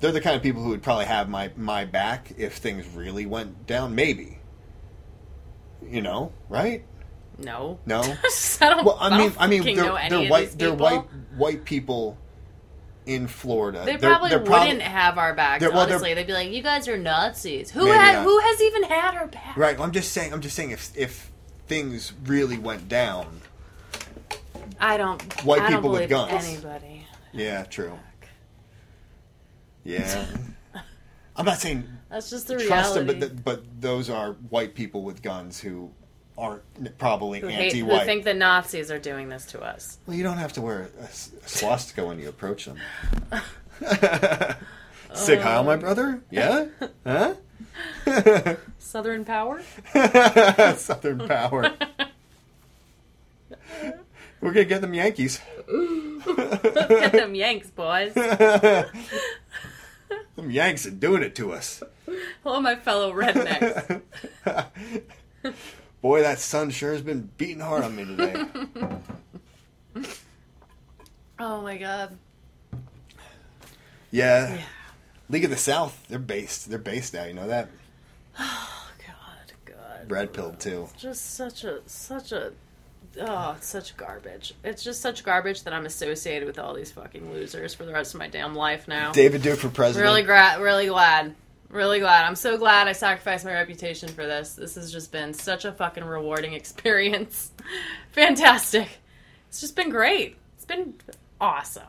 they're the kind of people who would probably have my my back if things really went down. Maybe, you know, right? No. No. I don't, Well, I mean, don't I mean, they're, they're white. They're people. white white people in Florida. They They're- probably they're wouldn't have our backs. Well, honestly, they'd be like, "You guys are Nazis." Who had? not. Who has even had our back? Right. I'm just saying. I'm just saying. If if things really went down, I don't. White I don't people with guns. Anybody. yeah, true. Yeah. I'm not saying That's just the trust them, but th- but those are white people with guns who aren't probably who, hate, who anti-white. think the Nazis are doing this to us? well, you don't have to wear a, s- a swastika when you approach them. Sig Heil, Um, my brother. Yeah. Huh? Southern power. Southern power. We're gonna get them Yankees. Get them Yanks, boys. Them Yanks are doing it to us. Hello, my fellow rednecks. Boy, that sun sure has been beating hard on me today. Oh my god. Yeah. League of the South, they're based. They're based now. You know that. Oh god, God. Red pilled too. Just such a such a oh, it's such garbage. It's just such garbage that I'm associated with all these fucking losers for the rest of my damn life now. David Duke for president. Really gra- really glad. Really glad. I'm so glad I sacrificed my reputation for this. This has just been such a fucking rewarding experience. Fantastic. It's just been great. It's been awesome.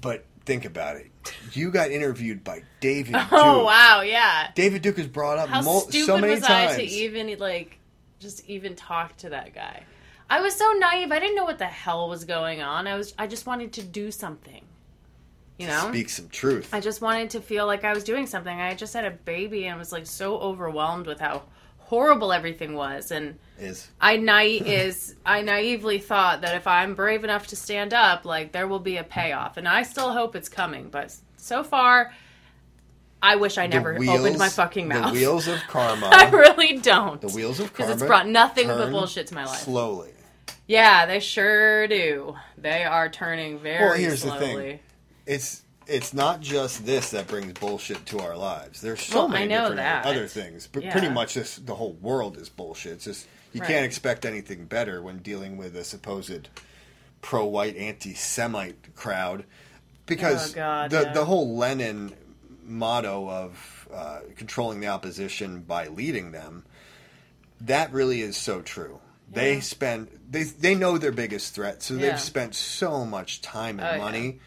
But think about it. You got interviewed by David oh, Duke. Oh wow, yeah. David Duke has brought up How mul- stupid so many was times. I to even like just even talk to that guy? I was so naive. I didn't know what the hell was going on. I was I just wanted to do something. You know? Speak some truth. I just wanted to feel like I was doing something. I just had a baby and was like so overwhelmed with how horrible everything was and is I naive is I naively thought that if I'm brave enough to stand up, like there will be a payoff, and I still hope it's coming. But so far, I wish I never the opened my fucking mouth. The wheels of karma. I really don't. the wheels of karma. because it's brought nothing but bullshit to my life. Slowly. Yeah, they sure do. They are turning very Well, here's the slowly. thing. It's it's not just this that brings bullshit to our lives. There's so Well, many different that. other things. But Yeah. pretty much this the whole world is bullshit. It's just you Right. can't expect anything better when dealing with a supposed pro white anti Semite crowd. Because Oh, God, the yeah. the whole Lenin motto of uh, controlling the opposition by leading them, that really is so true. They spend they they know their biggest threat, so Yeah. they've spent so much time and Oh, yeah. money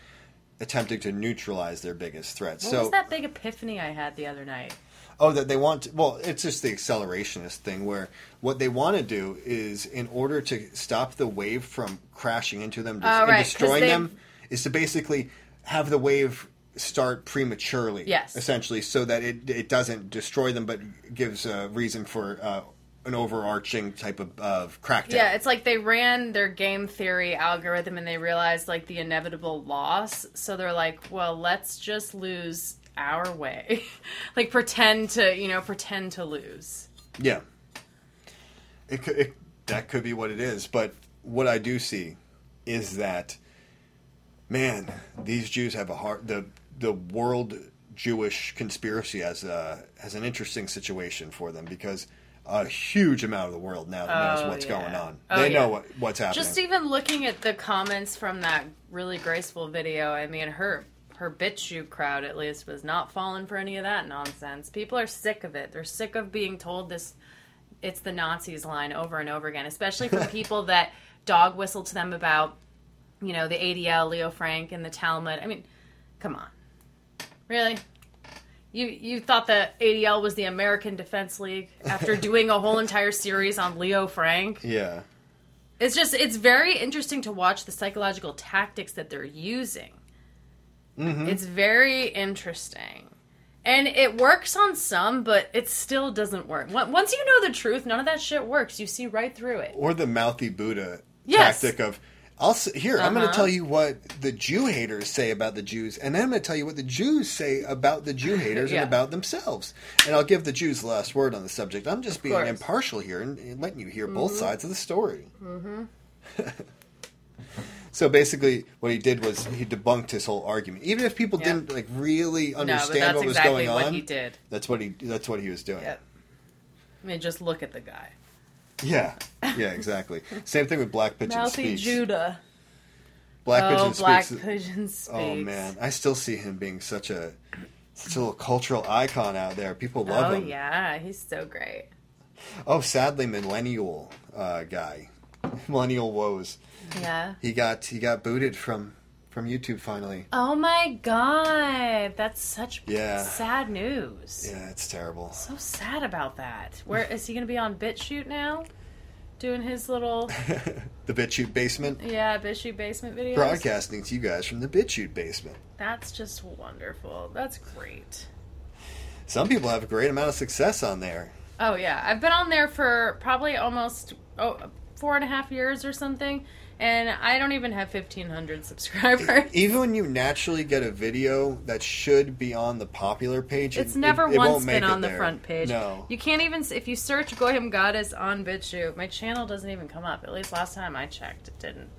attempting to neutralize their biggest threat. What so was that big epiphany I had the other night? oh that they want to, well it's just the accelerationist thing where what they want to do is in order to stop the wave from crashing into them Oh, and right, destroying them is to basically have the wave start prematurely Yes. essentially so that it it doesn't destroy them but gives a reason for uh, an overarching type of, of crackdown Yeah, it's like they ran their game theory algorithm and they realized like the inevitable loss. So they're like, well, let's just lose our way. like pretend to, you know, pretend to lose. Yeah. It could it, that could be what it is, but what I do see is that man, these Jews have a hard the the world Jewish conspiracy has a has an interesting situation for them because a huge amount of the world now oh, knows Oh, what's yeah. going on. Oh, they yeah. know what, what's happening. Just even looking at the comments from that really graceful video, I mean, her her BitChute crowd at least was not falling for any of that nonsense. People are sick of it. They're sick of being told this it's the Nazis line over and over again, especially from people that dog whistle to them about, you know, the ADL, Leo Frank, and the Talmud. I mean, come on. Really? You you thought the ADL was the American Defense League after doing a whole entire series on Leo Frank? yeah. It's just it's very interesting to watch the psychological tactics that they're using. Mm-hmm. It's very interesting. And it works on some, but it still doesn't work. Once you know the truth, none of that shit works. You see right through it. Or the mouthy Buddha Yes. tactic of I'll here. I'm going to Uh-huh. tell you what the Jew haters say about the Jews, and then I'm going to tell you what the Jews say about the Jew haters Yeah. and about themselves. And I'll give the Jews the last word on the subject. I'm just being course. impartial here and, and letting you hear both sides of the story. so basically, what he did was he debunked his whole argument. Even if people Yeah. didn't like really No, understand that's what was exactly going what on, he did. that's what he that's what he was doing. Yep. I mean, just look at the guy. Yeah, yeah, exactly. Same thing with Black Pigeon Mouthy Speaks. Judah. Black oh, Pigeon Black Speaks. Pigeon speaks. Oh man, I still see him being such a such a little cultural icon out there. People love Oh him. yeah, he's so great. Oh, sadly, millennial uh, guy, millennial woes. Yeah. He got he got booted from from YouTube finally. Oh my god, that's such Yeah. sad news. Yeah, it's terrible. So sad about that. Where is he going to be on BitChute now? Doing his little the BitChute basement, yeah BitChute basement videos. broadcasting to you guys from the BitChute basement. That's just wonderful. That's great. Some people have a great amount of success on there. Oh yeah, I've been on there for probably almost oh, four and a half years or something, and I don't even have fifteen hundred subscribers. Even when you naturally get a video that should be on the popular page, it- It's never it, it once been it on the there. front page. No, You can't even if you search Goyim Goddess on BitChute, my channel doesn't even come up. At least last time I checked, it didn't.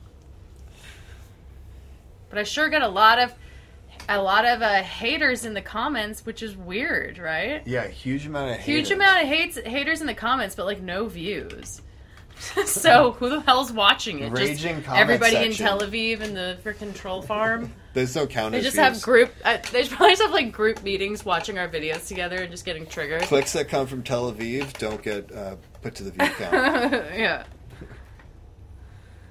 But I sure get a lot of a lot of uh, haters in the comments, which is weird, right? yeah, huge amount of Huge amount of hates haters in the comments, but like no views. so who the hell's watching it? Raging just comment everybody section. in Tel Aviv and the freaking troll farm. There's no counter. They just have group. Uh, they probably just have like group meetings, watching our videos together and just getting triggered. clicks that come from Tel Aviv don't get uh, put to the view count. yeah.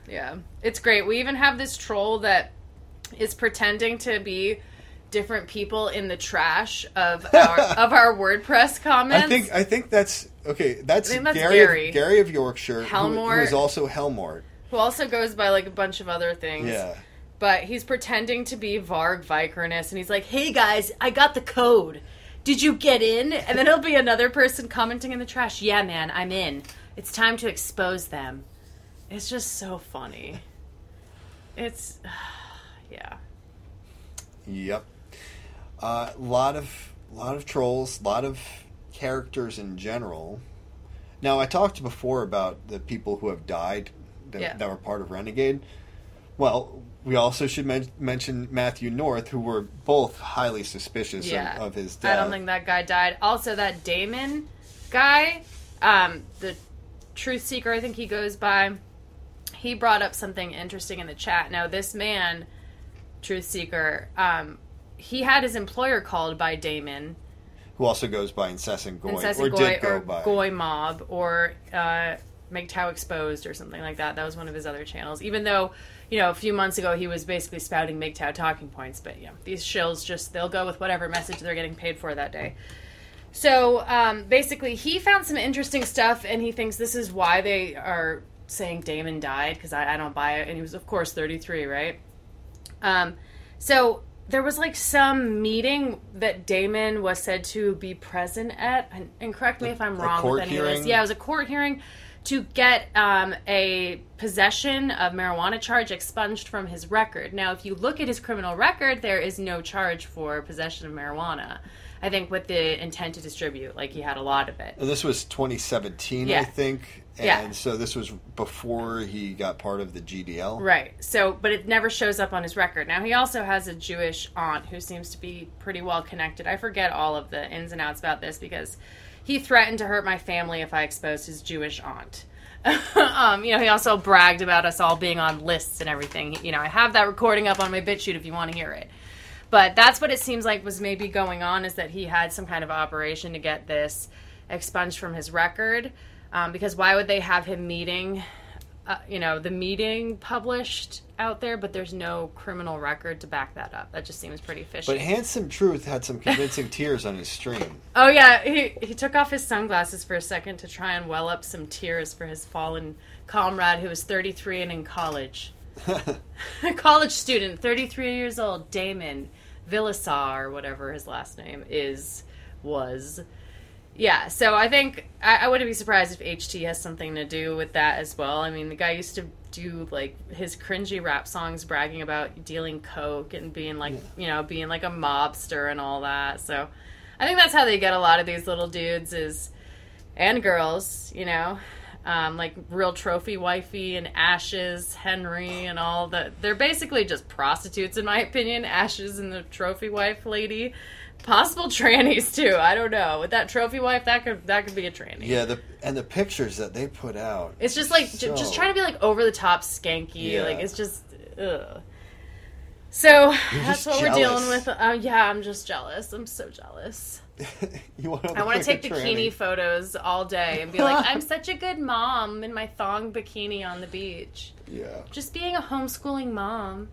Yeah. It's great. We even have this troll that is pretending to be different people in the trash of our of our WordPress comments. I think I think that's okay. That's, think that's Gary, Gary. Of, Gary of Yorkshire, who, who Helmort. is also Helmort. who also goes by like a bunch of other things. Yeah, But he's pretending to be Varg Vikernes, and he's like, "Hey guys, I got the code. Did you get in?" And then it'll be another person commenting in the trash, "Yeah, man, I'm in. It's time to expose them." It's just so funny. It's yeah. yep. A uh, lot of lot of trolls, lot of characters in general. Now I talked before about the people who have died that, Yeah. that were part of Renegade. Well, we also should men- mention Matthew North, who were both highly suspicious Yeah. of, of his death. I don't think that guy died. Also, that Damon guy, um, the truth seeker, I think he goes by. He brought up something interesting in the chat. Now, this man, truth seeker, um, he had his employer called by Damon, who also goes by Incessant Goy, Incessant or Goy, did go or by. Goy Mob, or uh, MGTOW Exposed, or something like that. That was one of his other channels. Even though, you know, a few months ago he was basically spouting MGTOW talking points, but yeah, these shills just they'll go with whatever message they're getting paid for that day. So um, basically, he found some interesting stuff, and he thinks this is why they are saying Damon died because I, I don't buy it. And he was, of course, 33, right? Um, so there was like some meeting that Damon was said to be present at, and, and correct me if I'm A wrong court with any of this. hearing? Yeah, it was a court hearing to get um, a possession of marijuana charge expunged from his record. Now, if you look at his criminal record, there is no charge for possession of marijuana. I think with the intent to distribute, like he had a lot of it. This was 2017, Yeah. I think. And Yeah. so this was before he got part of the GDL. Right. So, but it never shows up on his record. Now, he also has a Jewish aunt who seems to be pretty well connected. I forget all of the ins and outs about this because he threatened to hurt my family if I exposed his Jewish aunt. um, you know, he also bragged about us all being on lists and everything. You know, I have that recording up on my BitChute if you want to hear it. But that's what it seems like was maybe going on is that he had some kind of operation to get this expunged from his record. Um, because why would they have him meeting, uh, you know, the meeting published out there, but there's no criminal record to back that up? That just seems pretty fishy. But Handsome Truth had some convincing tears on his stream. oh yeah, he he took off his sunglasses for a second to try and well up some tears for his fallen comrade who was 33 and in college. a college student, 33 years old, Damon Villasar, or whatever his last name is, was. Yeah, so I think I, I wouldn't be surprised if HT has something to do with that as well. I mean, the guy used to do like his cringy rap songs bragging about dealing coke and being like, you know, being like a mobster and all that. So I think that's how they get a lot of these little dudes is and girls, you know, um, like real trophy wifey and Ashes, Henry, and all that. They're basically just prostitutes, in my opinion. Ashes and the trophy wife lady, possible trannies too. I don't know. With that trophy wife, that could that could be a tranny. Yeah, the and the pictures that they put out. It's just like j- just trying to be like over the top skanky. Yeah. Like it's just ugh. So that's just what we're dealing with. Uh, yeah, I'm just jealous. I'm so jealous. you want I want to take bikini photos all day and be like, I'm such a good mom in my thong bikini on the beach. Yeah. Just being a homeschooling mom.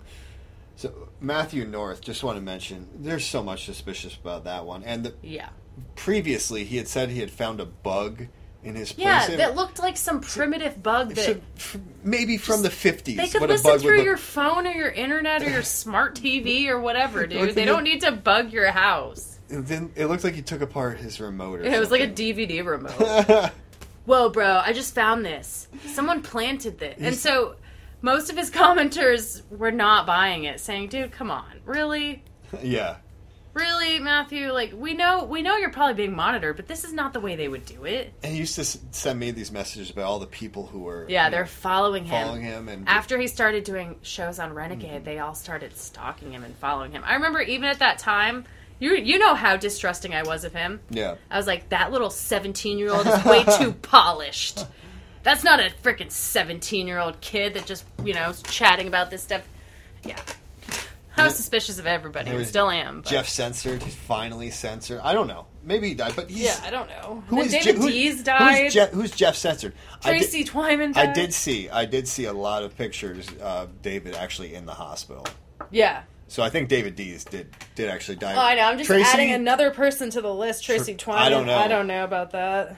So Matthew North, just want to mention, there's so much suspicious about that one. And the, Yeah. previously, he had said he had found a bug in his place. Yeah, that looked like some primitive bug that f- maybe from the 50s. they could listen through your phone or your internet or your smart TV or whatever, dude. They don't need to bug your house. And then it looked like he took apart his remote. Or It was like a. DVD remote. Whoa, bro, I just found this. Someone planted this. And so most of his commenters were not buying it, saying, dude, come on. Really? yeah. Really, Matthew? Like we know we know you're probably being monitored, but this is not the way they would do it. And he used to s- send me these messages about all the people who were Yeah, you know, they're following him. following him and After he started doing shows on Renegade, mm-hmm. they all started stalking him and following him. I remember even at that time, you you know how distrusting I was of him. yeah. I was like, that little 17 year old is way too polished. That's not a freaking 17 year old kid that just, you know, is chatting about this stuff. Yeah. I was suspicious of everybody. I still am. But. Jeff censored. Finally censored. I don't know. Maybe he died, but he's, Yeah, I don't know. Who is David Je- who- Dees died. Who's Jeff, who's Jeff censored? I did- Tracy Twyman died. I did see. I did see a lot of pictures of David actually in the hospital. Yeah. So I think David Dees did did actually die. Oh, I know. I'm just Tracy, adding another person to the list. Tracy Tr- Twyman. I don't know. I don't know about that.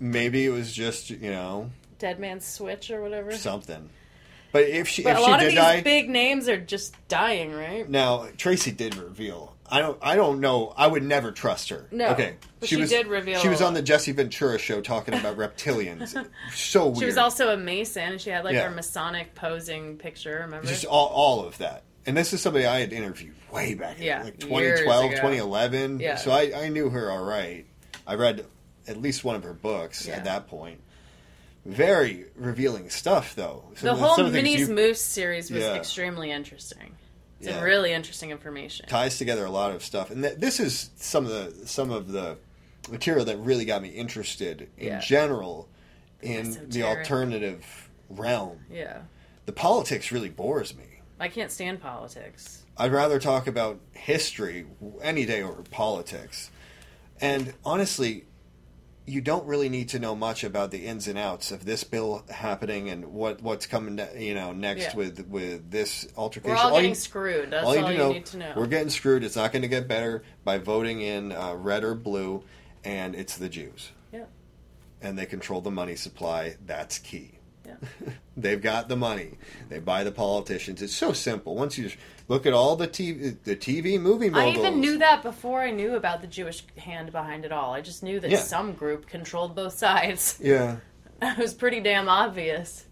Maybe it was just you know Dead Man's Switch or whatever. something. But if she but if a she lot did of these die, big names are just dying, right? now Tracy did reveal. I don't. I don't know. I would never trust her. No, Okay. but she did reveal She was on the Jesse Ventura show talking about reptilians. so weird. She was also a Mason, and she had like Yeah. her Masonic posing picture. Remember? just all, all of that. And this is somebody I had interviewed way back, in, Yeah, like years 2012, 2011. Yeah. So I, I knew her all right. I read at least one of her books Yeah. at that point. Very revealing stuff, though. Some the of whole some of the things Minnie's you- Moose series was Yeah. extremely interesting. It's Yeah. really interesting information. ties together a lot of stuff, and th- this is some of the some of the material that really got me interested in Yeah. general in the alternative realm. Yeah, The politics really bores me. I can't stand politics. I'd rather talk about history any day over politics. And honestly, you don't really need to know much about the ins and outs of this bill happening and what what's coming, you know, next Yeah. with with this altercation. We're all getting you, screwed. That's all all you, you, need, to know, need to know. we're getting screwed. It's not going to get better by voting in uh, red or blue, and it's the Jews, yeah, and they control the money supply. That's key. They've got the money. They buy the politicians. It's so simple. Once you look at all the TV, the TV movie I even knew that before I knew about the Jewish hand behind it all. I just knew that Yeah. some group controlled both sides. Yeah, it was pretty damn obvious.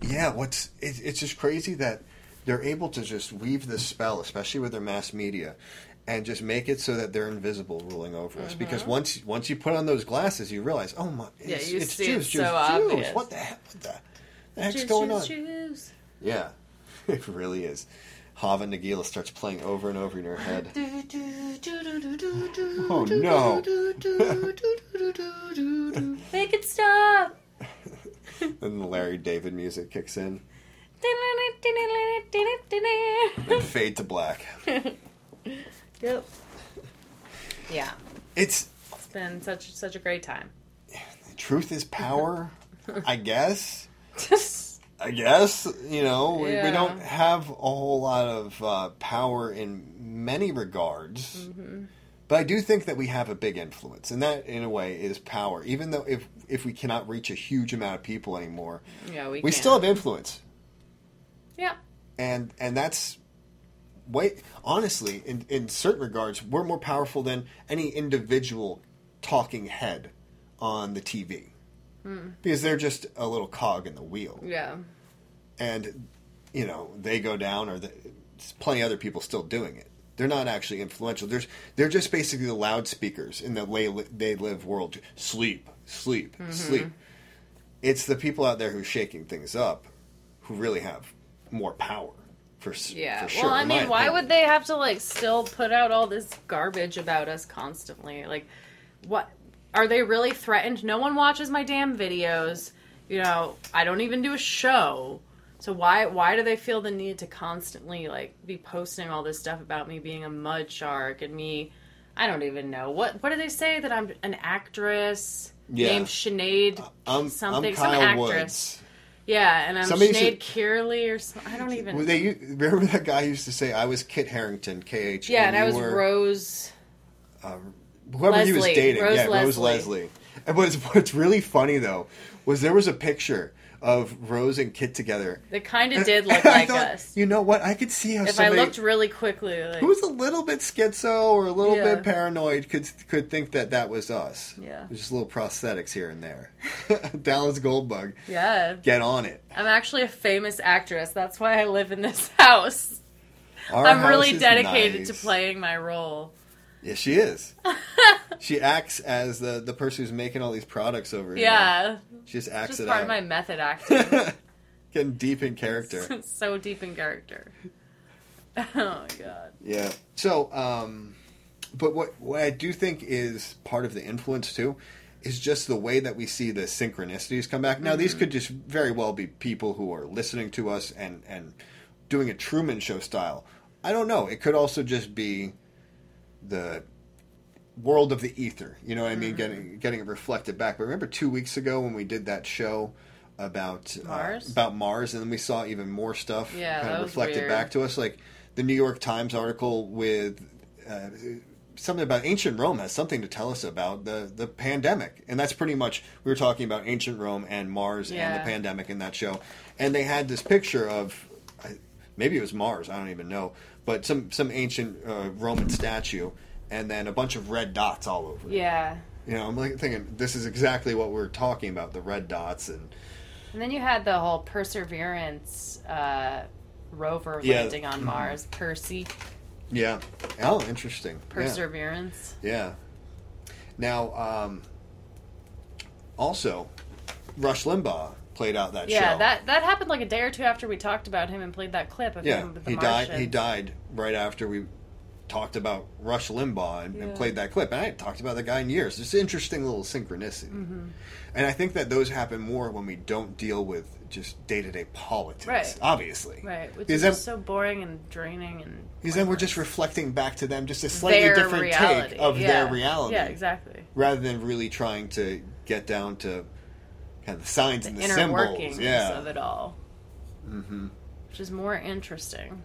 yeah. What's it, it's just crazy that they're able to just weave this spell, especially with their mass media, and just make it so that they're invisible, ruling over us. Because once once you put on those glasses, you realize, oh my, Mm-hmm. Yeah, you it's see Jews, it's Jews, so Jews. obvious. What the heck? What the, the heck's Jews, going on? Jews. Yeah, it really is. Hava Nagila starts playing over and over in her head. Oh no! Make it stop. and the Larry David music kicks in. And fade to black. Yep. Yeah, It's it's been such such a great time. truth is power, I guess. I guess you know we, we don't have a whole lot of uh, power in many regards, Mm-hmm. but I do think that we have a big influence, and that in a way is power. Even though if if we cannot reach a huge amount of people anymore, yeah, we we can. still have influence, Yeah, and and that's wait honestly in in certain regards we're more powerful than any individual talking head on the TV. Hmm. Because they're just a little cog in the wheel. Yeah, and you know they go down or the, there's plenty of other people still doing it. They're not actually influential. There's they're just basically the loudspeakers in the way li- they live world. Sleep sleep mm-hmm. sleep. It's the people out there who are shaking things up who really have more power for, yeah. for sure well, I mean, why opinion. would they have to like still put out all this garbage about us constantly? Like, what are they really threatened? No one watches my damn videos. You know, I don't even do a show. So why why do they feel the need to constantly like be posting all this stuff about me being a mud shark and me? I don't even know what what do they say that I'm an actress Yeah. named Sinead uh, I'm, something I'm some Kyle actress. Woods. Yeah, and I'm Somebody Sinead Kearley or something. I don't even. Well, They remember that guy used to say, "I was Kit Harington, KH." yeah, and I was were- Rose. Uh, whoever he was dating. Rose yeah, Rose Leslie. Leslie. And what's what's really funny though was there was a picture of Rose and Kit together. That kind of did look like thought, us. You know what? I could see how If somebody I looked really quickly, like, who was a little bit schizo or a little Yeah. bit paranoid could could think that that was us. Yeah. Just a little prosthetics here and there. Dallas Goldbug, yeah, get on it. I'm actually a famous actress. That's why I live in this house. Our I'm house really dedicated nice. to playing my role. Yeah, she is. she acts as the the person who's making all these products over here. Yeah, She just acts just it part out. of my method acting. Getting deep in character. so deep in character. Oh my god. Yeah. So, um, but what what I do think is part of the influence too is just the way that we see the synchronicities come back. Now, these could just very well be people who are listening to us and and doing a Truman Show style. I don't know. It could also just be the world of the ether. You know what I mean? Getting getting it reflected back. But remember two weeks ago when we did that show about uh, about Mars, and then we saw even more stuff Yeah, kind of reflected weird. back to us, like the New York Times article with. Uh, Something about ancient Rome has something to tell us about the, the pandemic, and that's pretty much we were talking about ancient Rome and Mars and the pandemic in that show, and they had this picture of maybe it was Mars, I don't even know, but some some ancient uh, Roman statue, and then a bunch of red dots all over. it. Yeah. You know, I'm like thinking this is exactly what we're talking about the red dots and And then you had the whole Perseverance uh, rover Yeah. landing on Mars. Percy. yeah. Oh, interesting. Yeah. Perseverance. Yeah. Now, um, also, Rush Limbaugh played out that Yeah, show. that that happened like a day or two after we talked about him and played that clip of yeah, him the he died. He died right after we talked about Rush Limbaugh and, and played that clip. And I hadn't talked about the guy in years. It's an interesting little synchronicity. Mm-hmm. And I think that those happen more when we don't deal with just day to day politics. Right. Obviously, Right, which Because is then- so boring and draining and. Because then we're just reflecting back to them just a slightly their different reality. take of yeah. their reality. Yeah, exactly. Rather than really trying to get down to kind of the signs The and the inner symbols. workings Yeah. of it all, mm-hmm. which is more interesting.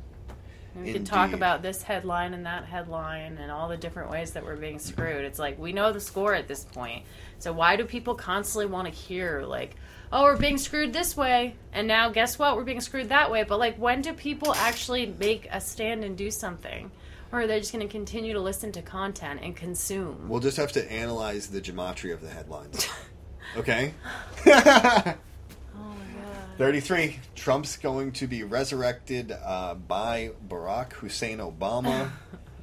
And we can talk about this headline and that headline and all the different ways that we're being screwed. It's like we know the score at this point. So why do people constantly want to hear like, "Oh, we're being screwed this way," and now guess what? We're being screwed that way. But like, when do people actually make a stand and do something, or are they just going to continue to listen to content and consume? We'll just have to analyze the gematria of the headlines. Okay? oh my god. 33. Trump's going to be resurrected uh, by Barack Hussein Obama.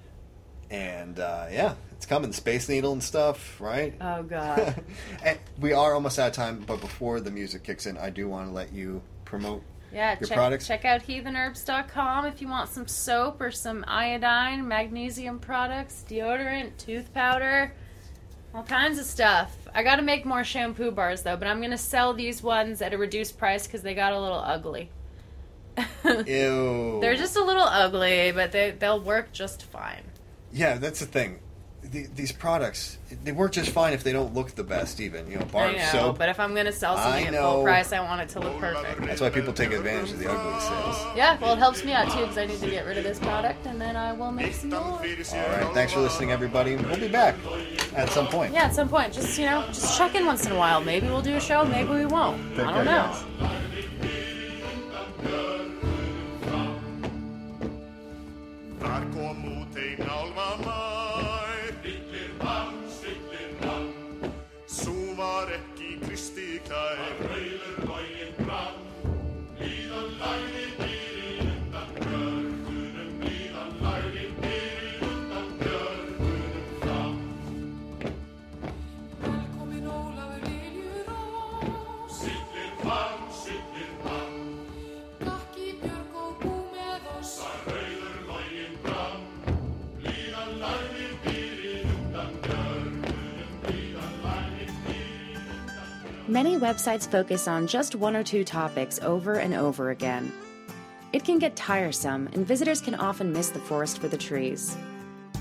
and uh, yeah, it's coming. Space Needle and stuff, right? Oh god. and we are almost out of time, but before the music kicks in, I do want to let you promote Yeah, your check, products. check out heathenherbs.com if you want some soap or some iodine, magnesium products, deodorant, tooth powder, all kinds of stuff. I got to make more shampoo bars though, but I'm to sell these ones at a reduced price because they got a little ugly. Ew. They're just a little ugly, but they, they'll work just fine. Yeah, that's the thing. The, these products, they work just fine if they don't look the best, even. You know, bar I know, soap. but if I'm going to sell something at full price, I want it to look perfect. That's why people take advantage of the ugly sales. Yeah, well, it helps me out too because I need to get rid of this product and then I will make some more. All right, thanks for listening, everybody. We'll be back at some point. Yeah, at some point, just you know, just check in once in a while. Maybe we'll do a show, maybe we won't. Take I don't know. guys. Þar kom út ein álma Kristi Many websites focus on just one or two topics over and over again. It can get tiresome, and visitors can often miss the forest for the trees.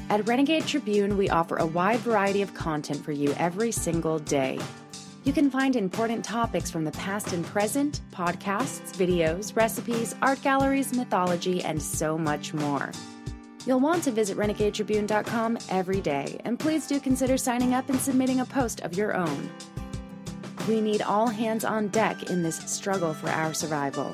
At Renegade Tribune, we offer a wide variety of content for you every single day. You can find important topics from the past and present, podcasts, videos, recipes, art galleries, mythology, and so much more. You'll want to visit renegadetribune.com every day, and please do consider signing up and submitting a post of your own. We need all hands on deck in this struggle for our survival.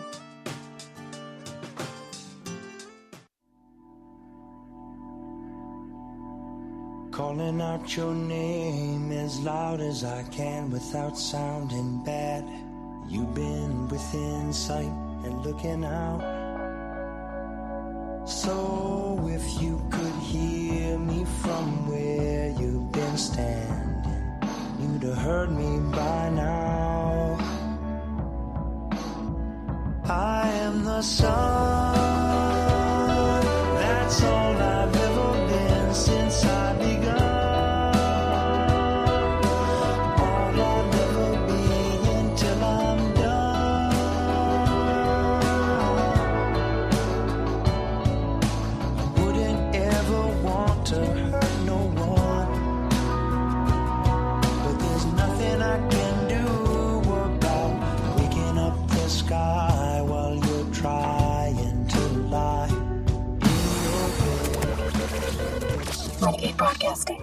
Calling out your name as loud as I can without sounding bad. You've been within sight and looking out. So if you could hear me from where you've been standing, you'd have heard me by now. I am the sun. Broadcasting.